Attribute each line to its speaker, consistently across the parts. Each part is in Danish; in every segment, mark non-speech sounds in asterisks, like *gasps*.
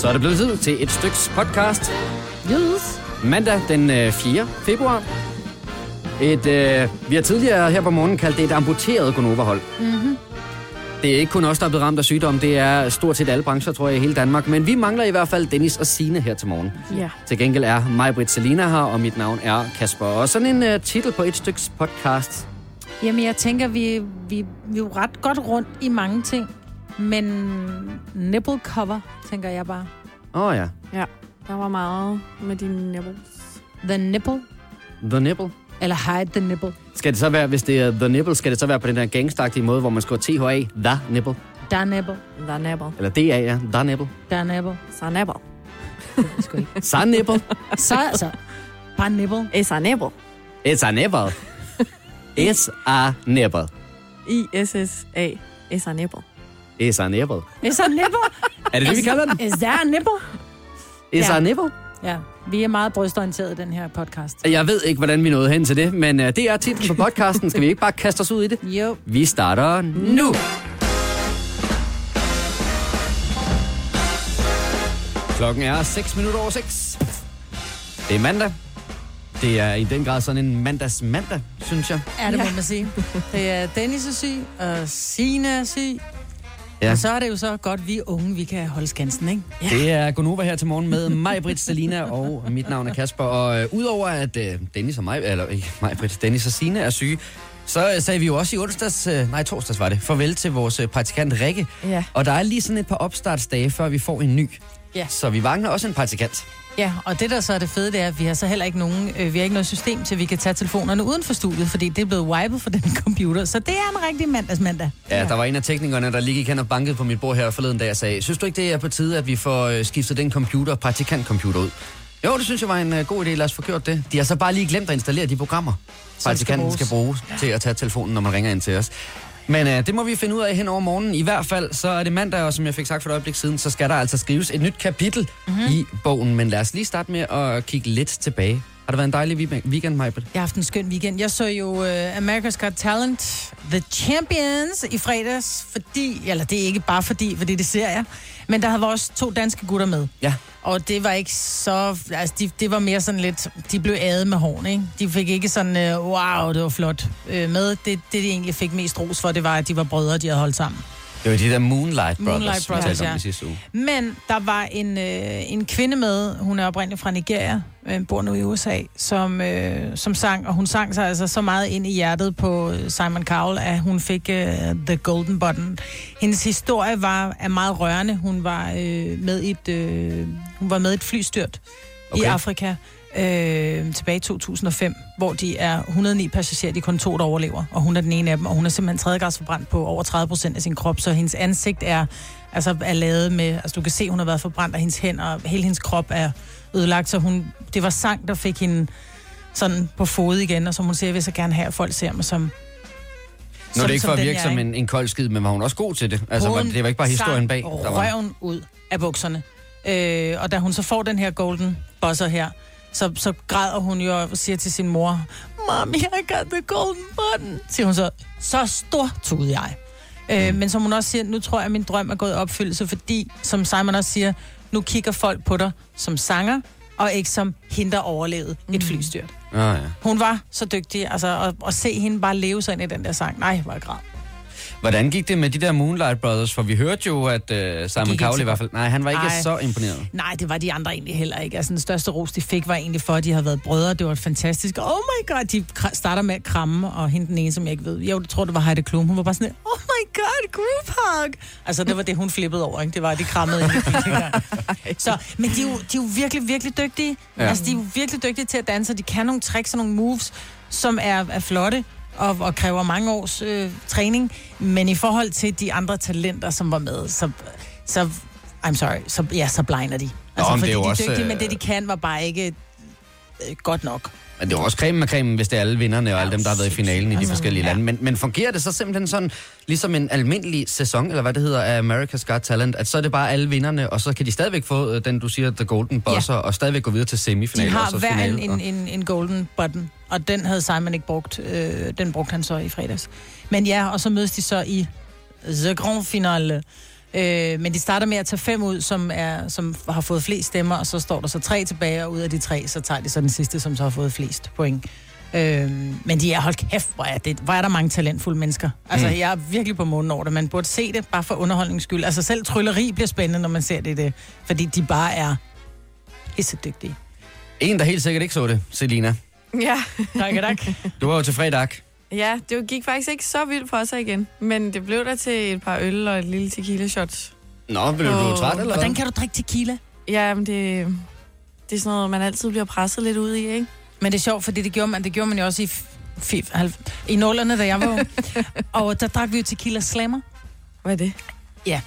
Speaker 1: Så er det blevet tid til et styks podcast.
Speaker 2: Yes.
Speaker 1: Mandag den øh, 4. februar. Et, øh, vi har tidligere her på morgenen kaldt det et amputeret Gonova-hold.
Speaker 2: Mm-hmm.
Speaker 1: Det er ikke kun os, der er blevet ramt af sygdom. Det er stort set alle brancher, tror jeg, i hele Danmark. Men vi mangler i hvert fald Dennis og Sine her til morgen.
Speaker 2: Ja.
Speaker 1: Til gengæld er mig, Britt Selina her, og mit navn er Kasper. Og sådan en uh, titel på et styks podcast.
Speaker 2: Jamen, jeg tænker, vi, vi, vi er jo ret godt rundt i mange ting. Men nipple cover, tænker jeg bare.
Speaker 1: Åh oh, ja.
Speaker 3: Ja, der var meget med dine nipples.
Speaker 2: The nipple,
Speaker 1: The Nipple.
Speaker 2: eller hide the nipple.
Speaker 1: Skal det så være, hvis det er The Nipple, skal det så være på den der gangstagtige måde, hvor man skriver THA, The Nipple?
Speaker 2: Der nipple,
Speaker 3: The nipple.
Speaker 1: Eller DA, ja, The Nipple.
Speaker 2: der nipple.
Speaker 3: Så nipple. *laughs*
Speaker 1: Så Nipple.
Speaker 2: Så altså, bare nipple.
Speaker 3: Is a nipple.
Speaker 1: It's a nipple. It's a nipple.
Speaker 3: I-S-S-A. Is a nipple.
Speaker 1: It's a nipple.
Speaker 2: Is a nipple?
Speaker 1: Er det det, vi kalder den?
Speaker 2: Is there a nipple?
Speaker 1: It's
Speaker 2: Ja.
Speaker 1: a nipple?
Speaker 2: Ja, vi er meget brystorienteret i den her podcast.
Speaker 1: Jeg ved ikke, hvordan vi nåede hen til det, men uh, det er titlen på podcasten. Skal vi ikke bare kaste os ud i det?
Speaker 2: Jo.
Speaker 1: Vi starter nu. Klokken er 6 minutter over 6. Det er mandag. Det er i den grad sådan en mandags mandag, synes jeg.
Speaker 2: Er det, må
Speaker 3: Ja.
Speaker 2: man sige. Det er Dennis er syg, og Signe er syg.
Speaker 1: Ja.
Speaker 2: Og så er det jo så godt, vi unge, vi kan holde skansen, ikke?
Speaker 3: Ja.
Speaker 1: Det er Gonova her til morgen med mig, Britt, Selina og mit navn er Kasper. Og øh, udover at øh, Dennis og mig, eller ikke mig, Britt, Dennis og Signe er syge, så øh, sagde vi jo også i onsdags, øh, nej torsdags var det, farvel til vores øh, praktikant Rikke.
Speaker 3: Ja.
Speaker 1: Og der er lige sådan et par opstartsdage, før vi får en ny.
Speaker 2: Ja.
Speaker 1: Så vi mangler også en praktikant.
Speaker 2: Ja, og det der så er det fede, det er, at vi har så heller ikke nogen, øh, vi har ikke noget system til, at vi kan tage telefonerne uden for studiet, fordi det er blevet wiped for den *laughs* computer. Så det er en rigtig mandagsmandag.
Speaker 1: Ja, der var en af teknikerne, der lige gik hen og bankede på mit bord her forleden dag og sagde, synes du ikke, det er på tide, at vi får øh, skiftet den computer, praktikantcomputer ud? Jo, det synes jeg var en uh, god idé. Lad os få gjort det. De har så bare lige glemt at installere de programmer,
Speaker 2: skal
Speaker 1: praktikanten skal bruge ja. til at tage telefonen, når man ringer ind til os. Men uh, det må vi finde ud af hen over morgenen. I hvert fald, så er det mandag, og som jeg fik sagt for et øjeblik siden, så skal der altså skrives et nyt kapitel mm-hmm. i bogen. Men lad os lige starte med at kigge lidt tilbage. Har det været en dejlig weekend, Majbert?
Speaker 2: Jeg har haft en skøn weekend. Jeg så jo uh, America's Got Talent, The Champions i fredags, fordi, eller det er ikke bare fordi, fordi det ser jeg, men der havde også to danske gutter med.
Speaker 1: Ja.
Speaker 2: Og det var ikke så... Altså, de, det var mere sådan lidt... De blev adet med hårene, ikke? De fik ikke sådan, uh, wow, det var flot øh, med. Det, det, de egentlig fik mest ros for, det var, at de var brødre, de havde holdt sammen.
Speaker 1: Det var de der Moonlight Brothers,
Speaker 2: Moonlight
Speaker 1: vi
Speaker 2: Brothers,
Speaker 1: talte om
Speaker 2: ja.
Speaker 1: sidste uge.
Speaker 2: Men der var en, øh, en kvinde med, hun er oprindeligt fra Nigeria, øh, bor nu i USA, som, øh, som sang, og hun sang sig altså så meget ind i hjertet på Simon Cowell, at hun fik øh, The Golden Button. Hendes historie var er meget rørende. Hun var øh, med i et, øh, hun var med i et flystyrt okay. i. Afrika øh, tilbage i 2005, hvor de er 109 passagerer, de kun to, der overlever, og hun er den ene af dem, og hun er simpelthen tredjegradsforbrændt på over 30 procent af sin krop, så hendes ansigt er, altså, er lavet med, altså du kan se, hun har været forbrændt, og hendes hænder, og hele hendes krop er ødelagt, så hun, det var sang, der fik hende sådan på fod igen, og som hun siger, jeg vil så gerne have, at folk ser mig som
Speaker 1: Nu er det ikke for at virke som en, en kold skid, men var hun også god til det? Altså, var,
Speaker 2: Hun
Speaker 1: det var ikke bare historien bag? Der var...
Speaker 2: røven ud af bukserne. Øh, og da hun så får den her golden buzzer her, så, så græder hun jo og siger til sin mor, Mommy, I got the golden button. Siger hun så, så stor tudede jeg. Øh, men som hun også siger, nu tror jeg, at min drøm er gået i opfyldelse, fordi, som Simon også siger, nu kigger folk på dig som sanger, og ikke som hende, der overlevede et flystyrt.
Speaker 1: Ah, ja.
Speaker 2: Hun var så dygtig, altså at, at se hende bare leve sig ind i den der sang. Nej, hvor jeg græd.
Speaker 1: Hvordan gik det med de der Moonlight Brothers? For vi hørte jo, at uh, Simon Cowell i hvert fald... Nej, han var ikke
Speaker 2: Nej.
Speaker 1: så imponeret.
Speaker 2: Nej, det var de andre egentlig heller ikke. Altså, den største ros, de fik, var egentlig for, at de havde været brødre. Det var fantastisk. Oh my god, de starter med at kramme, og hende den ene, som jeg ikke ved. Jeg tror, det var Heidi Klum. Hun var bare sådan, oh my god, group hug. Altså, det var det, hun flippede over, ikke? Det var, de krammede hende. *laughs* Så, men de er, jo, de er jo virkelig, virkelig dygtige.
Speaker 1: Ja.
Speaker 2: Altså, de er jo virkelig dygtige til at danse, de kan nogle tricks og nogle moves, som er, er flotte og, og kræver mange års øh, træning. Men i forhold til de andre talenter, som var med, så, så I'm sorry, så, ja, så blinder de. Altså,
Speaker 1: det
Speaker 2: fordi
Speaker 1: er jo
Speaker 2: de er dygtige,
Speaker 1: øh,
Speaker 2: men det de kan var bare ikke øh, godt nok.
Speaker 1: Men det var også cremen med cremen, hvis det er alle vinderne og alle dem, der har været i finalen i de
Speaker 2: Altså,
Speaker 1: forskellige
Speaker 2: ja.
Speaker 1: lande. Men, men fungerer det så simpelthen sådan, ligesom en almindelig sæson, eller hvad det hedder, af America's Got Talent, at så er det bare alle vinderne, og så kan de stadigvæk få øh, den, du siger, The Golden Buzzer, og stadigvæk gå videre til
Speaker 2: De
Speaker 1: semifinalen og
Speaker 2: har
Speaker 1: så
Speaker 2: hver
Speaker 1: finalen.
Speaker 2: en, en, en, en golden button, og den havde Simon ikke brugt. Øh, den brugte han så i fredags. Men ja, og så mødes de så i The Grand Finale. Øh, men de starter med at tage fem ud, som, er, som har fået flest stemmer, og så står der så tre tilbage, og ud af de tre, så tager de så den sidste, som så har fået flest point. Øh, men de er, hold kæft, hvor er, det, hvor er der mange talentfulde mennesker. Altså, mm. jeg er virkelig på månen over det. Man burde se det, bare for underholdningens skyld. Altså, selv trylleri bliver spændende, når man ser det, det fordi de bare er pisse dygtige.
Speaker 1: En, der helt sikkert ikke så det, Selina.
Speaker 3: Ja.
Speaker 2: Tak, tak.
Speaker 1: Du var jo til fredag.
Speaker 3: Ja, det gik faktisk ikke så vildt for sig igen. Men det blev der til et par øl og et lille tequila shot.
Speaker 1: Nå, blev du
Speaker 3: Åh,
Speaker 1: træt, eller
Speaker 2: Hvordan kan du drikke tequila?
Speaker 3: Ja, men det, det er sådan noget, man altid bliver presset lidt ud i, ikke?
Speaker 2: Men det er sjovt, fordi det gjorde man, det gjorde man jo også i, f- f- halv- i nullerne, da jeg var *laughs* og der drak vi jo tequila slammer.
Speaker 3: Hvad er det?
Speaker 2: Ja,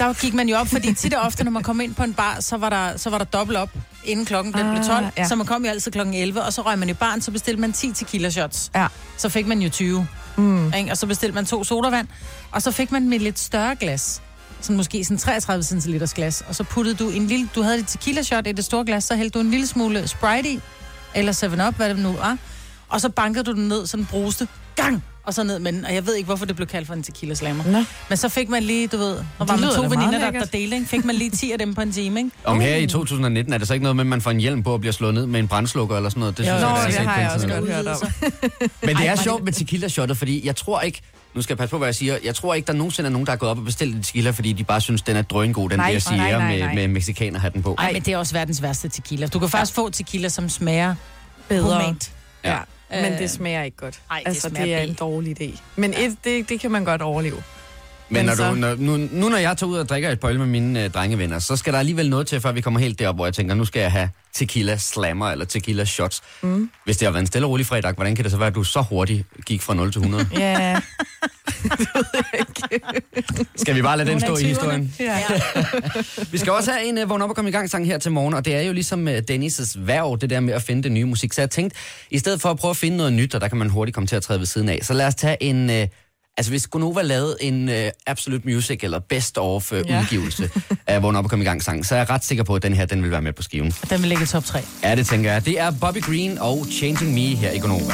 Speaker 2: der gik man jo op, fordi tit og ofte, når man kom ind på en bar, så var der, så var der dobbelt op, inden klokken den blev
Speaker 3: Ah,
Speaker 2: 12.
Speaker 3: ja.
Speaker 2: Så man kom jo altid klokken 11, og så røg man i baren, så bestilte man 10 tequila shots.
Speaker 3: Ja.
Speaker 2: Så fik man jo 20,
Speaker 3: Mm.
Speaker 2: ikke? og så bestilte man to sodavand, og så fik man med et lidt større glas. Sådan måske sådan 33 cl glas, og så puttede du en lille, du havde et tequila shot i det store glas, så hældte du en lille smule Sprite i, eller 7-Up, hvad det nu er, og så bankede du den ned, sådan bruste, gang, og så ned med den. Og jeg ved ikke, hvorfor det blev kaldt for en tequila slammer.
Speaker 3: Nå.
Speaker 2: Men så fik man lige, du ved, og var man
Speaker 3: lyder
Speaker 2: to veninder, der, der delte, ikke? fik man lige 10 af dem på en time, ikke?
Speaker 1: Om her i 2019 er det så ikke noget med, at man får en hjelm på og bliver slået ned med en brændslukker eller sådan noget? Det
Speaker 2: Jo,
Speaker 1: synes
Speaker 2: jo,
Speaker 1: jeg,
Speaker 3: det
Speaker 1: set
Speaker 3: har jeg også godt hørt om. *laughs*
Speaker 1: Men det er sjovt med tequila-shottet, fordi jeg tror ikke, nu skal jeg passe på, hvad jeg siger, jeg tror ikke, der nogensinde er nogen, der er gået op og bestilt en tequila, fordi de bare synes, den er drøngod, den
Speaker 3: Nej,
Speaker 1: der
Speaker 3: nej,
Speaker 1: siger
Speaker 3: nej,
Speaker 1: med, med mexikanerhatten på.
Speaker 2: Nej, men det er også verdens værste tequila. Du kan faktisk få tequila, som smager
Speaker 3: Bedre.
Speaker 2: humant.
Speaker 3: Ja. Men
Speaker 2: Øh,
Speaker 3: det smager ikke godt.
Speaker 2: ej, det
Speaker 3: altså,
Speaker 2: smager
Speaker 3: det er en dårlig idé. Men et, det, det kan man godt overleve.
Speaker 1: Men når
Speaker 3: så-
Speaker 1: du, når, nu, nu når jeg tager ud og drikker et par øl med mine øh, drengevenner, så skal der alligevel noget til, før vi kommer helt derop, hvor jeg tænker, nu skal jeg have tequila slammer eller tequila shots. Mm. Hvis det har været en stille og rolig fredag, hvordan kan det så være, at du så hurtigt gik fra 0 til 100? *laughs*
Speaker 3: Ja.
Speaker 1: skal vi bare lade den stå i historien?
Speaker 3: ja.
Speaker 1: Vi skal også have en uh, vågn op og komme i gang sang her til morgen, og det er jo ligesom uh, Dennis' værv, det der med at finde det nye musik. Så jeg tænkte, i stedet for at prøve at finde noget nyt, og der kan man hurtigt komme til at træde ved siden af, så lad os tage en... Uh, altså hvis Gonova lavede en uh, Absolute Music eller Best of uh,
Speaker 3: Ja.
Speaker 1: udgivelse vågn op og komme i gang sang, så er jeg ret sikker på, at den her, den vil være med på skiven.
Speaker 2: Den vil ligge i top 3.
Speaker 1: Ja, det tænker jeg. Det er Bobby Green og Changing Me her i Gonova.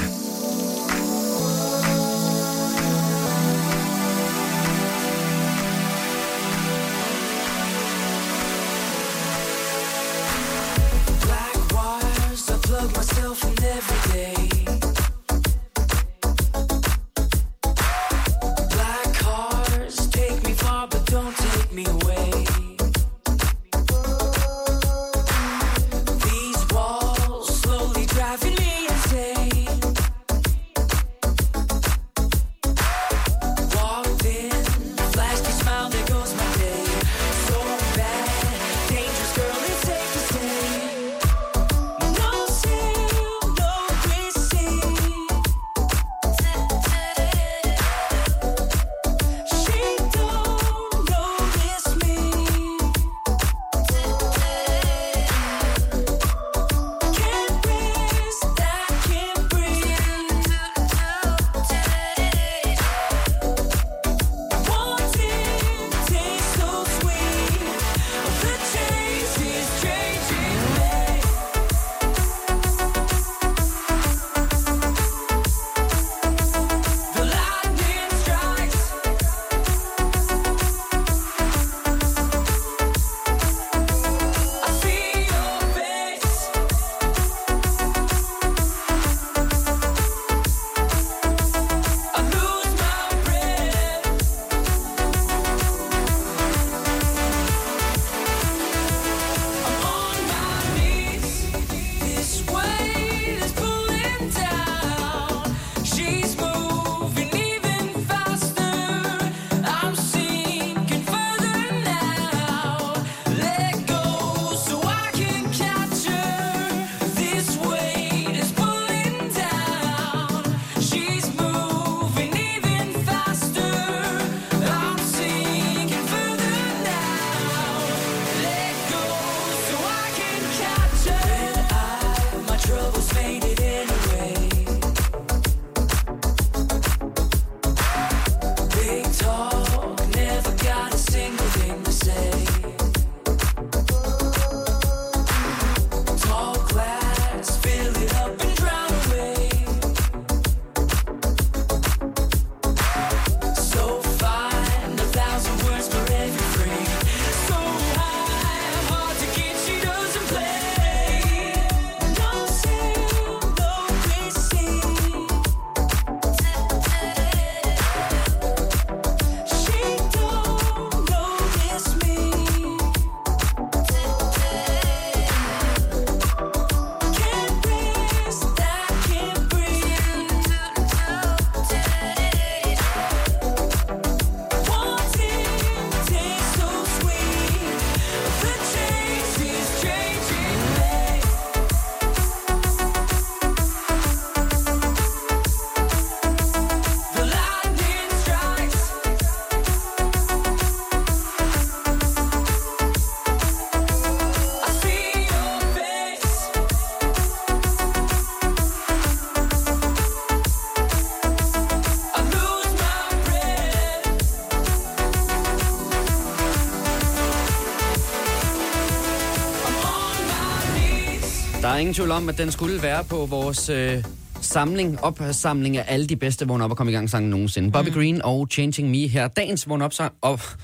Speaker 1: Er ingen tvivl om, at den skulle være på vores øh, samling, opsamling af alle de bedste vågn op og komme i gang sange nogensinde. Bobby Green og Changing Me her. Dagens vågn op sang op.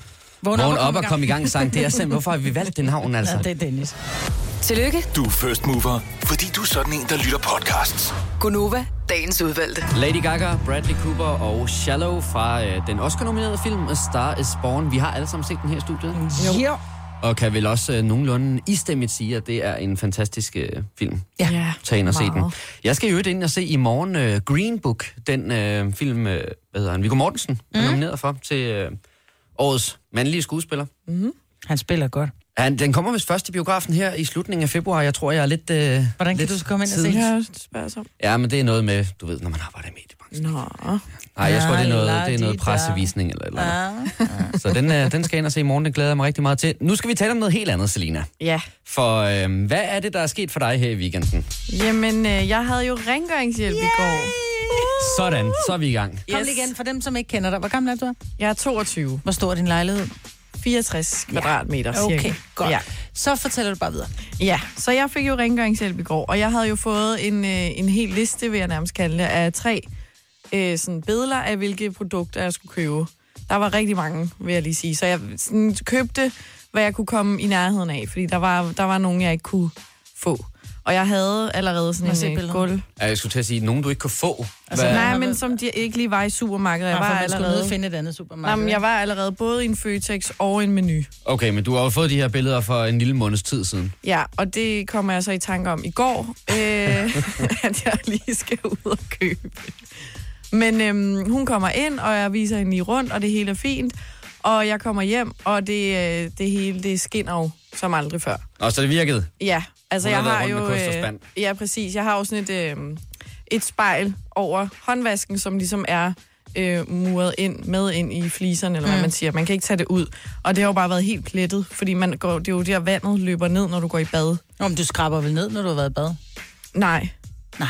Speaker 2: Vågn op
Speaker 1: op
Speaker 2: kom
Speaker 1: og
Speaker 2: i gang.
Speaker 1: kom i gang sang. Det er simpelthen, hvorfor har vi valgt det navn, altså?
Speaker 2: Ja, det er Dennis.
Speaker 4: Tillykke,
Speaker 5: Du er first mover, fordi du er sådan en, der lytter podcasts.
Speaker 4: Gunova, dagens udvalgte.
Speaker 1: Lady Gaga, Bradley Cooper og Shallow fra øh, den Oscar-nominerede film A Star is Born. Vi har alle sammen set den her i studiet.
Speaker 2: Jo.
Speaker 1: Og kan vel også øh, nogenlunde istemmigt sige, at det er en fantastisk øh, film.
Speaker 2: Ja.
Speaker 3: Ja,
Speaker 1: Tag ind og se den. Jeg skal jo ind og se i morgen øh, Green Book, den øh, film, øh, hvad hedder han, Viggo Mortensen, mm. er nomineret for til øh, årets mandlige skuespiller.
Speaker 2: Han spiller godt.
Speaker 1: Han, den kommer vist først i biografen her i slutningen af februar. Jeg tror, jeg er lidt... Øh,
Speaker 2: Hvordan kan
Speaker 1: lidt
Speaker 2: du så komme ind og se?
Speaker 3: om.
Speaker 1: Ja, men det er noget med, du ved, når man arbejder i mediebranchen.
Speaker 3: Nå.
Speaker 1: Nej, jeg tror, det er noget, det er noget pressevisning eller eller andet.
Speaker 2: Ah.
Speaker 1: Så den, øh, den skal jeg ind og se i morgen. Det glæder jeg mig rigtig meget til. Nu skal vi tale om noget helt andet, Selina.
Speaker 3: Ja.
Speaker 1: For øh, hvad er det, der er sket for dig her i weekenden?
Speaker 3: Jamen, øh, jeg havde jo rengøringshjælp i går.
Speaker 1: Sådan, så er vi i gang.
Speaker 2: Kom lige igen for dem, som ikke kender dig. Hvor gammel er du?
Speaker 3: Jeg er 22.
Speaker 2: Hvor stor er din lejlighed?
Speaker 3: 64 kvadratmeter cirka.
Speaker 2: Okay, godt.
Speaker 3: Ja.
Speaker 2: Så fortæller du bare videre.
Speaker 3: ja, så jeg fik jo rengøringshjælp i går, og jeg havde jo fået en, øh, en hel liste, vil jeg nærmest kalde det, af tre øh, sådan billeder af, hvilke produkter jeg skulle købe. Der var rigtig mange, vil jeg lige sige. Så jeg sådan, købte, hvad jeg kunne komme i nærheden af, fordi der var, der var nogen, jeg ikke kunne få. Og jeg havde allerede sådan en øh, gulv.
Speaker 1: Ja, Jeg skulle til at sige, nogen du ikke kunne få.
Speaker 2: Altså,
Speaker 1: Hvad-
Speaker 2: nej,
Speaker 3: Nej, men som de ikke lige var i supermarkedet. Jeg var
Speaker 2: skulle
Speaker 3: allerede...
Speaker 2: finde et andet supermarked.
Speaker 3: Nej, men jeg var allerede både i en Føtex og en menu.
Speaker 1: Okay, men du har jo fået de her billeder for en lille måneds tid siden.
Speaker 3: Ja, og det kommer jeg så i tanke om i går, øh, *laughs* at jeg lige skal ud og købe. Men øhm, hun kommer ind, og jeg viser hende lige rundt, og det hele er fint. Og jeg kommer hjem, og det, øh, det hele det skinner jo som aldrig før.
Speaker 1: Og så det virkede.
Speaker 3: Ja, altså
Speaker 1: Hun
Speaker 3: jeg har jo...
Speaker 1: spand.
Speaker 3: ja, præcis. Jeg har jo sådan et, øh, et spejl over håndvasken, som ligesom er øh, muret ind, med ind i fliserne, eller hvad
Speaker 2: Mm.
Speaker 3: man siger. Man kan ikke tage det ud. Og det har jo bare været helt plettet, fordi man går, det er jo der, vandet løber ned, når du går i bad.
Speaker 2: Om du skraber vel ned, når du har været i bad?
Speaker 3: Nej,
Speaker 2: Nej.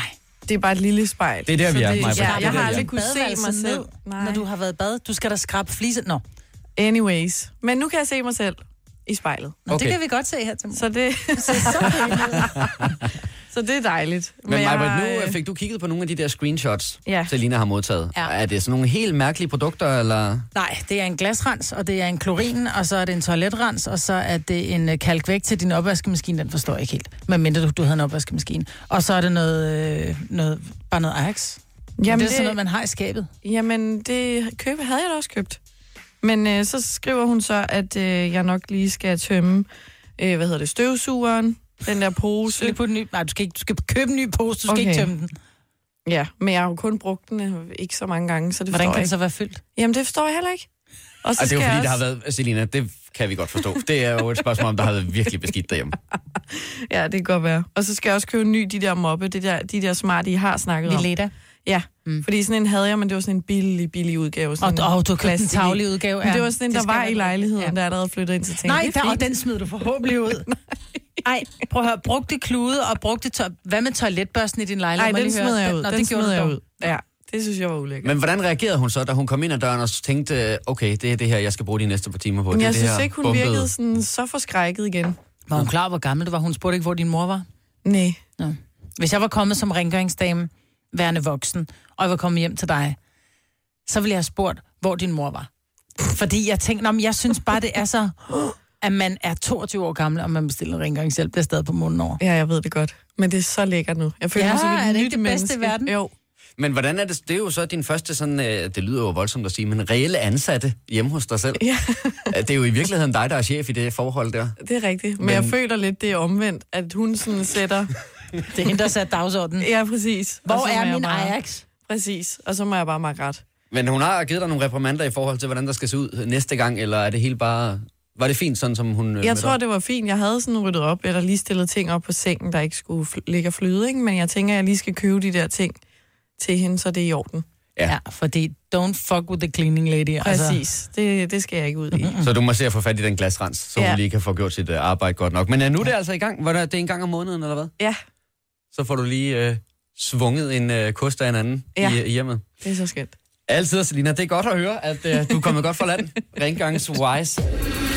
Speaker 3: Det er bare et lille spejl.
Speaker 1: Det er der,
Speaker 3: Så
Speaker 1: vi er,
Speaker 3: det,
Speaker 1: Maja.
Speaker 3: Ja, jeg
Speaker 1: vi
Speaker 3: har aldrig kunne se mig selv.
Speaker 2: ned,
Speaker 3: Nej.
Speaker 2: Når du har været bad, du skal da skrabe flise. Nå,
Speaker 3: Anyways. Men nu kan jeg se mig selv i spejlet.
Speaker 2: Nå
Speaker 1: Okay.
Speaker 2: det kan vi godt se her til morgen.
Speaker 3: Så det, så *laughs* det er dejligt.
Speaker 1: Men
Speaker 3: jeg
Speaker 1: Maja, nu fik du kigget på nogle af de der screenshots,
Speaker 3: Ja.
Speaker 1: Selina har modtaget.
Speaker 2: Ja.
Speaker 1: Er det sådan nogle helt mærkelige produkter, eller?
Speaker 2: Nej, det er en glasrens, og det er en klorin, og så er det en toiletrens, og så er det en øh, kalkvægt til din opvaskemaskine. Den forstår jeg ikke helt. Men mindre du, du havde en opvaskemaskine. Og så er det noget, øh, noget bare noget Ajax. Jamen,
Speaker 3: Jamen,
Speaker 2: det er sådan noget, man har i skabet.
Speaker 3: Jamen, det købe havde jeg da også købt. Men øh, så skriver hun så, at øh, jeg nok lige skal tømme, øh, hvad hedder det, støvsugeren, den der
Speaker 2: Du skal
Speaker 3: pose.
Speaker 2: putte en ny, nej, du skal, ikke, du skal købe en ny pose, du skal okay. ikke tømme den.
Speaker 3: Ja, men jeg har jo kun brugt den øh, ikke så mange gange, så det
Speaker 2: Hvordan kan den så være fyldt?
Speaker 3: Jamen, det forstår jeg heller ikke. Og så
Speaker 1: Ej, det er jo fordi,
Speaker 3: jeg
Speaker 1: det har
Speaker 3: også-
Speaker 1: været, Selina, det kan vi godt forstå. Det er jo et spørgsmål om, der har været virkelig beskidt derhjemme. *laughs*
Speaker 3: Ja, det kan godt være. Og så skal jeg også købe en ny, de der moppe, det der, de der smarte, I har snakket om.
Speaker 2: Vileda.
Speaker 3: Ja,
Speaker 2: Mm.
Speaker 3: fordi sådan en havde jeg, men det var sådan en billig, billig udgave.
Speaker 2: Og,
Speaker 3: Sådan
Speaker 2: og du har en tavlig udgave.
Speaker 3: Men det var sådan en, der var i lejligheden,
Speaker 2: Ja.
Speaker 3: ja. der allerede flyttet ind til ting.
Speaker 2: Nej, der, og den smider du forhåbentlig ud. *laughs* Nej, prøv at høre, brugte klude og brugte tøj... Hvad med toiletbørsten i din lejlighed?
Speaker 3: Nej, den smed jeg ud.
Speaker 2: Nå,
Speaker 3: Den
Speaker 2: det gjorde
Speaker 3: smed jeg ud. Ja, det synes jeg var ulækkert.
Speaker 1: Men hvordan reagerede hun så, da hun kom ind ad døren og tænkte, okay, det er det her, jeg skal bruge de næste par timer på?
Speaker 3: Men
Speaker 1: det
Speaker 3: jeg
Speaker 1: det
Speaker 3: synes
Speaker 1: her
Speaker 3: ikke, hun
Speaker 1: bumpede-
Speaker 3: virkede sådan, så forskrækket igen.
Speaker 2: Var hun klar, hvor gammel du var? Hun spurgte ikke, hvor din mor var.
Speaker 3: Nej.
Speaker 2: Hvis jeg var kommet som rengøringsdame, værende voksen, og jeg var kommet hjem til dig, så ville jeg have spurgt, hvor din mor var. Fordi jeg tænkte, "Nå, men jeg synes bare, det er så, at man er 22 år gammel, og man bestiller rengøringshjælp, det er stadig på munden over.
Speaker 3: Ja, jeg ved det godt. Men det er så lækkert nu. Jeg føler
Speaker 2: Ja,
Speaker 3: mig som et
Speaker 2: er det
Speaker 3: nyt
Speaker 2: ikke det bedste i
Speaker 3: menneske.
Speaker 2: verden?
Speaker 3: Jo.
Speaker 1: Men hvordan er det? Det er jo så din første sådan, øh, det lyder jo voldsomt at sige, men reelle ansatte hjemme hos dig selv.
Speaker 3: Ja, *laughs*
Speaker 1: Det er jo i virkeligheden dig, der er chef i det forhold der.
Speaker 3: det er rigtigt. Men,
Speaker 1: Men-
Speaker 3: jeg føler lidt, det er omvendt, at hun sådan sætter... *laughs*
Speaker 2: Det er hende, der satte dagsordenen.
Speaker 3: Ja, præcis.
Speaker 2: Hvor er min
Speaker 3: bare...
Speaker 2: Ajax?
Speaker 3: Præcis. Og så må jeg bare makke ret.
Speaker 1: Men hun har givet dig nogle reprimander i forhold til, hvordan der skal se ud næste gang, eller er det helt bare... Var det fint, sådan som hun... øh,
Speaker 3: Jeg tror,
Speaker 1: op?
Speaker 3: det var fint. Jeg havde sådan ryddet op, eller lige stillet ting op på sengen, der ikke skulle fl- ligge og flyde. Ikke? Men jeg tænker, at jeg lige skal købe de der ting til hende, så det er i orden.
Speaker 1: Ja.
Speaker 2: Ja. ja, fordi don't fuck with the cleaning lady. Altså,
Speaker 3: Præcis. Det, det skal jeg ikke ud i.
Speaker 1: Så du må se at få fat i den glasrens, så ja.
Speaker 3: Ja.
Speaker 1: hun lige kan få gjort sit uh, arbejde godt nok. Men uh, nu er det altså i gang. Hvor det er en gang om måneden, eller hvad?
Speaker 3: Ja,
Speaker 1: Så får du lige uh, svunget en uh, kost af en anden ja.
Speaker 3: Ja.
Speaker 1: i, i hjemmet.
Speaker 3: det er så skønt.
Speaker 1: Altid, Selina. Det er godt at høre, at uh, du er kommet godt fra land. *laughs* Rengøringswise.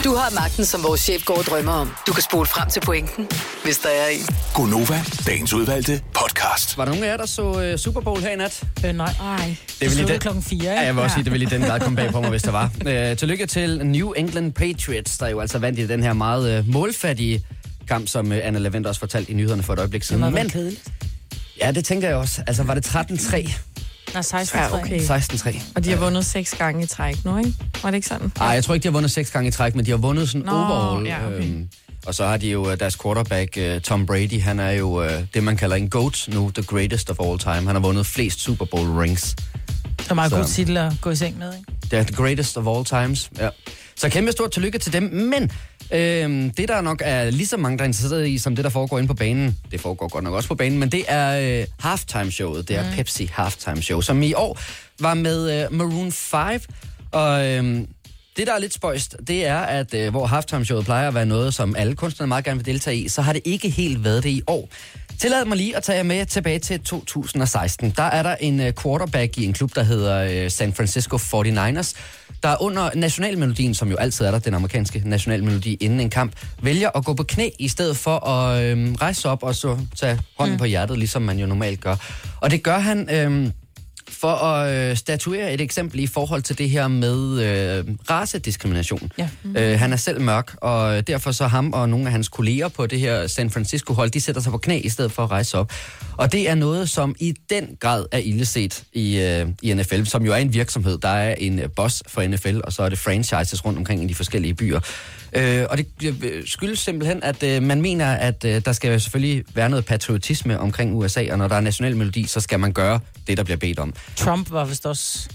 Speaker 4: Du har magten, som vores chef går og drømmer om. Du kan spole frem til pointen, hvis der er en.
Speaker 5: Gonova, dagens udvalgte podcast.
Speaker 1: Var der nogen af jer, der så uh, Super Bowl her i nat?
Speaker 2: Øh, nej.
Speaker 3: Ej.
Speaker 1: Det
Speaker 2: er
Speaker 1: i den...
Speaker 2: klokken 4,
Speaker 1: Ja,
Speaker 2: ikke?
Speaker 1: jeg vil også sige, det vil i den grad komme bag på mig, hvis der var. Uh, *laughs* tillykke til New England Patriots, der jo altså vandt i den her meget uh, målfattige kamp, som uh, Anna Lavend også fortalte i nyhederne for et øjeblik siden.
Speaker 2: Det var
Speaker 1: Men
Speaker 2: kedeligt.
Speaker 1: ja, det tænker jeg også. Altså, var det 13-3?
Speaker 2: Nej, 16
Speaker 3: Ja, okay.
Speaker 1: 16-3?
Speaker 3: Og de har vundet seks gange i træk nu, ikke? Var det ikke sådan?
Speaker 1: Nej, jeg tror ikke, de har vundet seks gange i træk, men de har vundet sådan
Speaker 3: Nå,
Speaker 1: overall.
Speaker 3: ja, okay.
Speaker 1: øhm, og så har de jo øh, deres quarterback, øh, Tom Brady. Han er jo øh, det, man kalder en GOAT nu, the greatest of all time. Han har vundet flest Super Bowl rings.
Speaker 2: Det er meget
Speaker 1: Så-
Speaker 2: god titel at gå i seng med, ikke?
Speaker 1: Det er the greatest of all times. Ja. Så kæmpe stort tillykke til dem. Men øhm, det, der nok er lige så mange, der er interesseret i, som det, der foregår inde på banen, det foregår godt nok også på banen, men det er øh, halftime-showet. Det er mm. Pepsi Halftime-show, som i år var med øh, Maroon 5. Og øhm, det, der er lidt spøjst, det er, at øh, hvor halftime-showet plejer at være noget, som alle kunstnere meget gerne vil deltage i, så har det ikke helt været det i år. Tillad mig lige at tage jer med tilbage til 2016. Der er der en øh, quarterback i en klub, der hedder øh, San Francisco 49ers, der under nationalmelodien, som jo altid er der, den amerikanske nationalmelodi inden en kamp, vælger at gå på knæ i stedet for at øh, rejse op og så tage hånden mm. på hjertet, ligesom man jo normalt gør. Og det gør han... Øh, for at øh, statuere et eksempel i forhold til det her med øh, racediskrimination.
Speaker 2: Ja.
Speaker 1: Mm. Øh, han er selv mørk, og derfor så ham og nogle af hans kolleger på det her San Francisco-hold, de sætter sig på knæ i stedet for at rejse op. Og det er noget, som i den grad er illeset i, øh, i NFL, som jo er en virksomhed. Der er en øh, boss for NFL, og så er det franchises rundt omkring i de forskellige byer. Øh, og det øh, skyldes simpelthen, at øh, man mener, at øh, der skal selvfølgelig være noget patriotisme omkring USA, og når der er national melodi, så skal man gøre det, der bliver bedt om.
Speaker 2: Trump var vist også...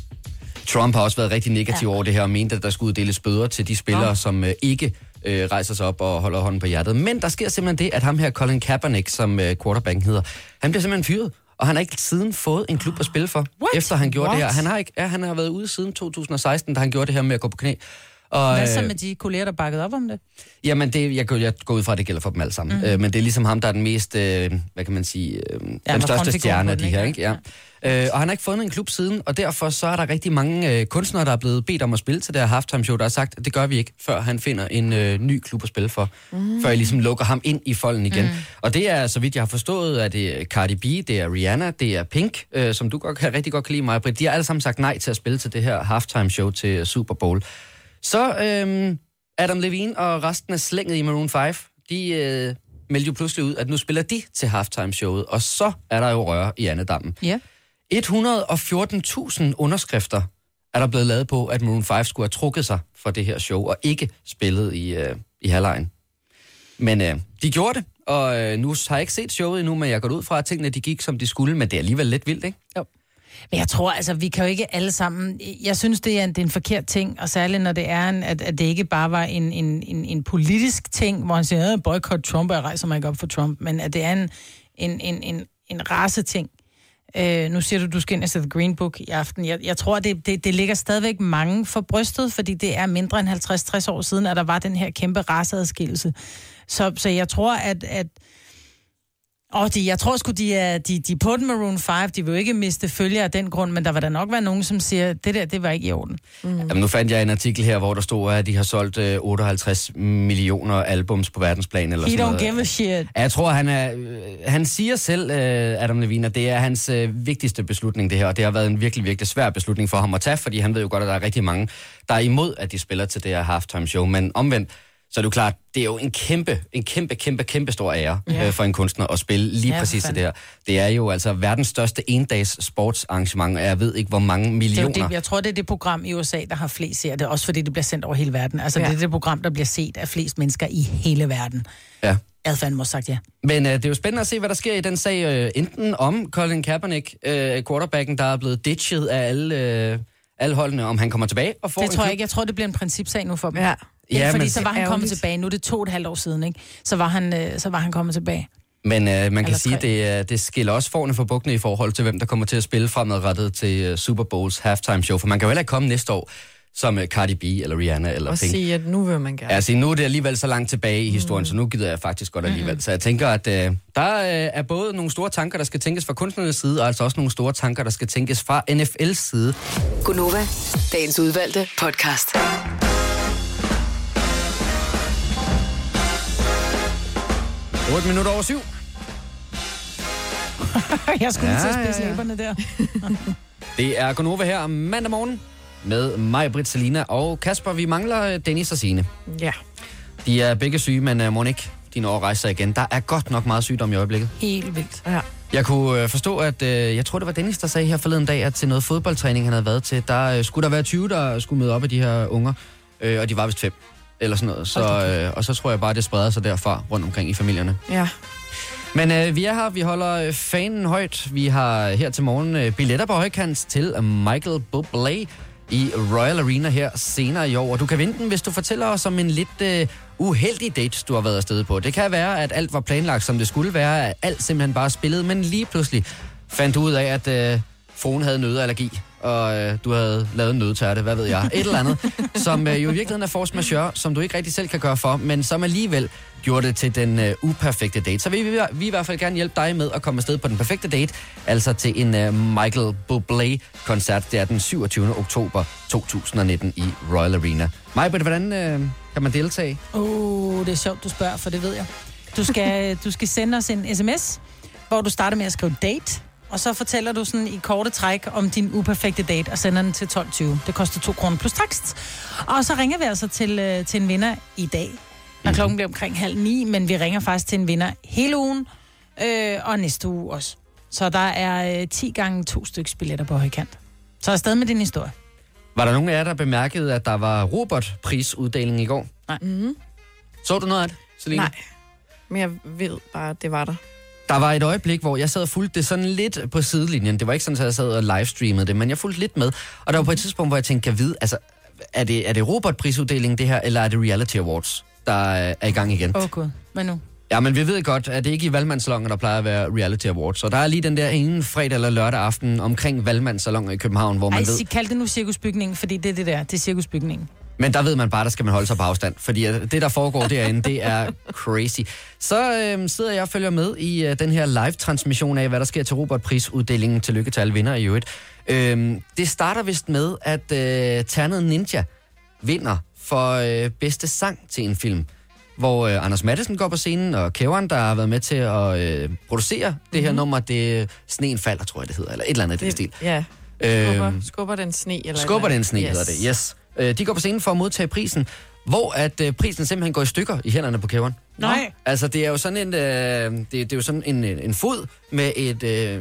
Speaker 1: Trump har også været rigtig negativ ja. over det her, og mente, at der skulle uddeles bøder til de spillere,
Speaker 2: Nå.
Speaker 1: som øh, ikke øh, rejser sig op og holder hånden på hjertet. Men der sker simpelthen det, at ham her, Colin Kaepernick, som øh, quarterbacken hedder, han bliver simpelthen fyret. Og han har ikke siden fået en klub at spille for,
Speaker 2: What?
Speaker 1: efter han gjorde det
Speaker 3: What?
Speaker 1: her. Han har, ikke, ja, han har været ude siden 2016, da han gjorde det her med at gå på knæ. Og,
Speaker 2: Hvad så
Speaker 1: øh,
Speaker 2: med de kolleger, der bakkede op om det?
Speaker 1: Jamen, det, jeg, jeg går ud fra, at det gælder for dem alle sammen. Mm. Øh, men det er ligesom ham, der er den mest, øh, hvad kan man sige, øh, ja, den største stjerne af de her.
Speaker 2: ikke?
Speaker 1: Ikke? Ja. Øh, og han har ikke fundet en klub siden, og derfor så er der rigtig mange øh, kunstnere, der er blevet bedt om at spille til det her halftime show, der har sagt, at det gør vi ikke, før han finder en øh, ny klub at spille for. Mm. Før jeg ligesom lukker ham ind i folden igen. Mm. Og det er, så vidt jeg har forstået, at det er Cardi B, det er Rihanna, det er Pink, øh, som du godt kan rigtig godt kan lide mig, Britt. De har alle sammen sagt nej til at spille til det her halftime show til Super Bowl. Så øh, Adam Levine og resten af slænget i Maroon 5, de øh, meldte jo pludselig ud, at nu spiller de til halftime-showet, og så er der jo røre i andedammen.
Speaker 2: Ja.
Speaker 1: 114.000 underskrifter er der blevet lavet på, at Maroon 5 skulle have trukket sig fra det her show, og ikke spillet i, øh, i halvlejen. Men øh, de gjorde det, og øh, nu har jeg ikke set showet endnu, men jeg går ud fra, at tingene de gik, som de skulle, men det er alligevel lidt vildt, ikke?
Speaker 2: Men jeg tror, altså, vi kan jo ikke alle sammen... Jeg synes, det er en, det er en forkert ting, og særligt når det er, en, at, at det ikke bare var en, en, en, en politisk ting, hvor han siger, at boykot Trump, og jeg rejser mig ikke op for Trump, men at det er en, en, en, en, en raceting. Øh, nu siger du, du skal ind og sætte Green Book i aften. Jeg, jeg tror, det, det, det ligger stadigvæk mange for brystet, fordi det er mindre end 50-60 år siden, at der var den her kæmpe raceadskillelse. Så, så jeg tror, at... at og de, jeg tror sgu, de er, de, de er på den Maroon 5. De vil jo ikke miste følger af den grund, men der vil der nok være nogen, som siger, det der, det var ikke i orden.
Speaker 1: Mm. Jamen, nu fandt jeg en artikel her, hvor der stod, at de har solgt øh, 58 millioner albums på verdensplan. Eller
Speaker 2: He
Speaker 1: sådan
Speaker 2: don't
Speaker 1: noget.
Speaker 2: give a shit.
Speaker 1: Jeg tror, han er... Øh, han siger selv, øh, Adam Levine, at det er hans øh, vigtigste beslutning, det her. Og det har været en virkelig, virkelig svær beslutning for ham at tage, fordi han ved jo godt, at der er rigtig mange, der er imod, at de spiller til det her halftime show. Men omvendt, så er det jo klart, det er jo en kæmpe, en kæmpe, kæmpe, kæmpe stor ære
Speaker 2: Ja.
Speaker 1: øh, for en kunstner at spille lige
Speaker 2: Ja,
Speaker 1: præcis det der. Det er jo altså verdens største endags sportsarrangement, og jeg ved ikke, hvor mange
Speaker 2: Det er
Speaker 1: millioner.
Speaker 2: det, jeg tror, det er det program i USA, der har flest seere. Det er også fordi, det bliver sendt over hele verden. Altså, ja. Det er det program, der bliver set af flest mennesker i hele verden.
Speaker 1: Ja.
Speaker 2: Jeg havde fandme også sagt ja.
Speaker 1: Men øh, det er jo spændende at se, hvad der sker i den sag. Øh, enten om Colin Kaepernick, øh, quarterbacken, der er blevet ditchet af alle, øh, alle holdene, om han kommer tilbage og får
Speaker 2: Det tror jeg
Speaker 1: klub.
Speaker 2: ikke. Jeg tror, det bliver en principsag nu for dem.
Speaker 3: Ja.
Speaker 2: Ja, fordi
Speaker 1: men-
Speaker 2: så var han kommet tilbage. Nu er det to og et halvt år siden, ikke? Så var han, øh, så var han kommet tilbage.
Speaker 1: Men øh, man kan
Speaker 2: Eller
Speaker 1: sige, det, øh, det skiller også forne for bukkene i forhold til, hvem der kommer til at spille fremadrettet til uh, Super Bowls halftime show. For man kan jo heller ikke komme næste år som uh, Cardi B eller Rihanna eller
Speaker 3: Og
Speaker 1: Pink.
Speaker 3: sige, at nu vil man gerne.
Speaker 1: Altså, nu er det alligevel så langt tilbage i historien, mm. så nu gider jeg faktisk godt alligevel. Mm. Så jeg tænker, at øh, der øh, er både nogle store tanker, der skal tænkes fra kunstnernes side, og altså også nogle store tanker, der skal tænkes fra NFL's side.
Speaker 4: Gunova, dagens udvalgte podcast.
Speaker 1: 8 minutter over syv. *laughs*
Speaker 2: Jeg skulle lige til
Speaker 1: Ja,
Speaker 2: at spidse
Speaker 1: ja, ja.
Speaker 2: læberne der. *laughs*
Speaker 1: Det er Gonova her mandag morgen med mig, Britt, Selina og Kasper. Vi mangler øh, Dennis og Signe.
Speaker 3: Ja.
Speaker 1: De er begge syge, men uh, Monique, din år rejser igen. Der er godt nok meget sygdom i øjeblikket.
Speaker 2: Helt vildt.
Speaker 3: ja.
Speaker 1: Jeg kunne øh, forstå, at øh, jeg tror, det var Dennis, der sagde her forleden dag, at til noget fodboldtræning, han havde været til, der øh, skulle der være 20, der skulle møde op af de her unger, øh, og de var vist fem eller sådan noget. Så, øh, og så tror jeg bare, det spreder sig derfra rundt omkring i familierne.
Speaker 3: Ja.
Speaker 1: Men øh, vi er her, vi holder øh, fanen højt. Vi har her til morgen øh, billetter på højkant til Michael Bublé i Royal Arena her senere i år. Og du kan vinde den, hvis du fortæller os om en lidt øh, uheldig date, du har været afsted på. Det kan være, at alt var planlagt, som det skulle være, at alt simpelthen bare spillede, men lige pludselig fandt du ud af, at øh, fruen havde nødallergi, og øh, du havde lavet en nødtærte, hvad ved jeg, et eller andet, *laughs* som øh, jo i virkeligheden er force majeure, som du ikke rigtig selv kan gøre for, men som alligevel gjorde det til den øh, uperfekte date. Så vil vi, vi i hvert fald gerne hjælpe dig med at komme afsted på den perfekte date, altså til en øh, Michael Bublé-koncert. Det er den 27. oktober 2019 i Royal Arena. Majbert, hvordan øh, kan man deltage?
Speaker 2: Åh, oh, det er sjovt, du spørger, for det ved jeg. Du skal, *laughs* du skal sende os en sms, hvor du starter med at skrive date, og så fortæller du sådan i korte træk om din uperfekte date, og sender den til 12.20. Det koster 2 kroner plus takst. Og så ringer vi altså til, øh, til en vinder i dag, når klokken bliver omkring halv ni, men vi ringer faktisk til en vinder hele ugen, øh, og næste uge også. Så der er øh, 10 gange to stykker billetter på højkant. Så afsted med din historie.
Speaker 1: Var der nogen af jer, der bemærkede, at der var Robert-prisuddeling i går?
Speaker 2: Nej.
Speaker 3: Mm-hmm.
Speaker 1: Så du noget af det, Selina?
Speaker 3: Nej. Men jeg ved bare, at det var der.
Speaker 1: Der var et øjeblik, hvor jeg sad og fulgte det sådan lidt på sidelinjen. Det var ikke sådan, at jeg sad og livestreamede det, men jeg fulgte lidt med. Og der var på et tidspunkt, hvor jeg tænkte, kan jeg vide, altså, er det, er det Robert-prisuddelingen det her, eller er det Reality Awards, der øh, er i gang igen?
Speaker 2: Åh oh, hvad nu?
Speaker 1: Ja, men vi ved godt, at det ikke i Valgmandssalongen, der plejer at være Reality Awards. Så der er lige den der ene fredag eller lørdag aften omkring Valgmandssalongen i København, hvor man
Speaker 2: Ej,
Speaker 1: ved...
Speaker 2: sig, kald det nu cirkusbygningen, fordi det er det der. Det er cirkusbygningen.
Speaker 1: Men der ved man bare, der skal man holde sig på afstand, fordi det, der foregår derinde, det er crazy. Så øh, sidder jeg og følger med i øh, den her live-transmission af, hvad der sker til Robert-prisuddelingen. Tillykke til alle vinder i øvrigt. Øh, det starter vist med, at øh, Ternet Ninja vinder for øh, bedste sang til en film. Hvor øh, Anders Mattesen går på scenen, og Kæveren, der har været med til at øh, producere det
Speaker 3: Mhm.
Speaker 1: her nummer, det Sneen falder, tror jeg det hedder, eller et eller andet i den stil.
Speaker 3: Ja.
Speaker 1: Øhm,
Speaker 3: Skubber, skubber den sne. Eller
Speaker 1: Skubber den sne, yes. hedder det. Yes. Øh, de går på scenen for at modtage prisen, hvor at øh, prisen simpelthen går i stykker i hænderne på kæveren.
Speaker 2: Nej.
Speaker 1: Altså, det er jo sådan en, øh, det, det er jo sådan en, en fod med et, øh, ja,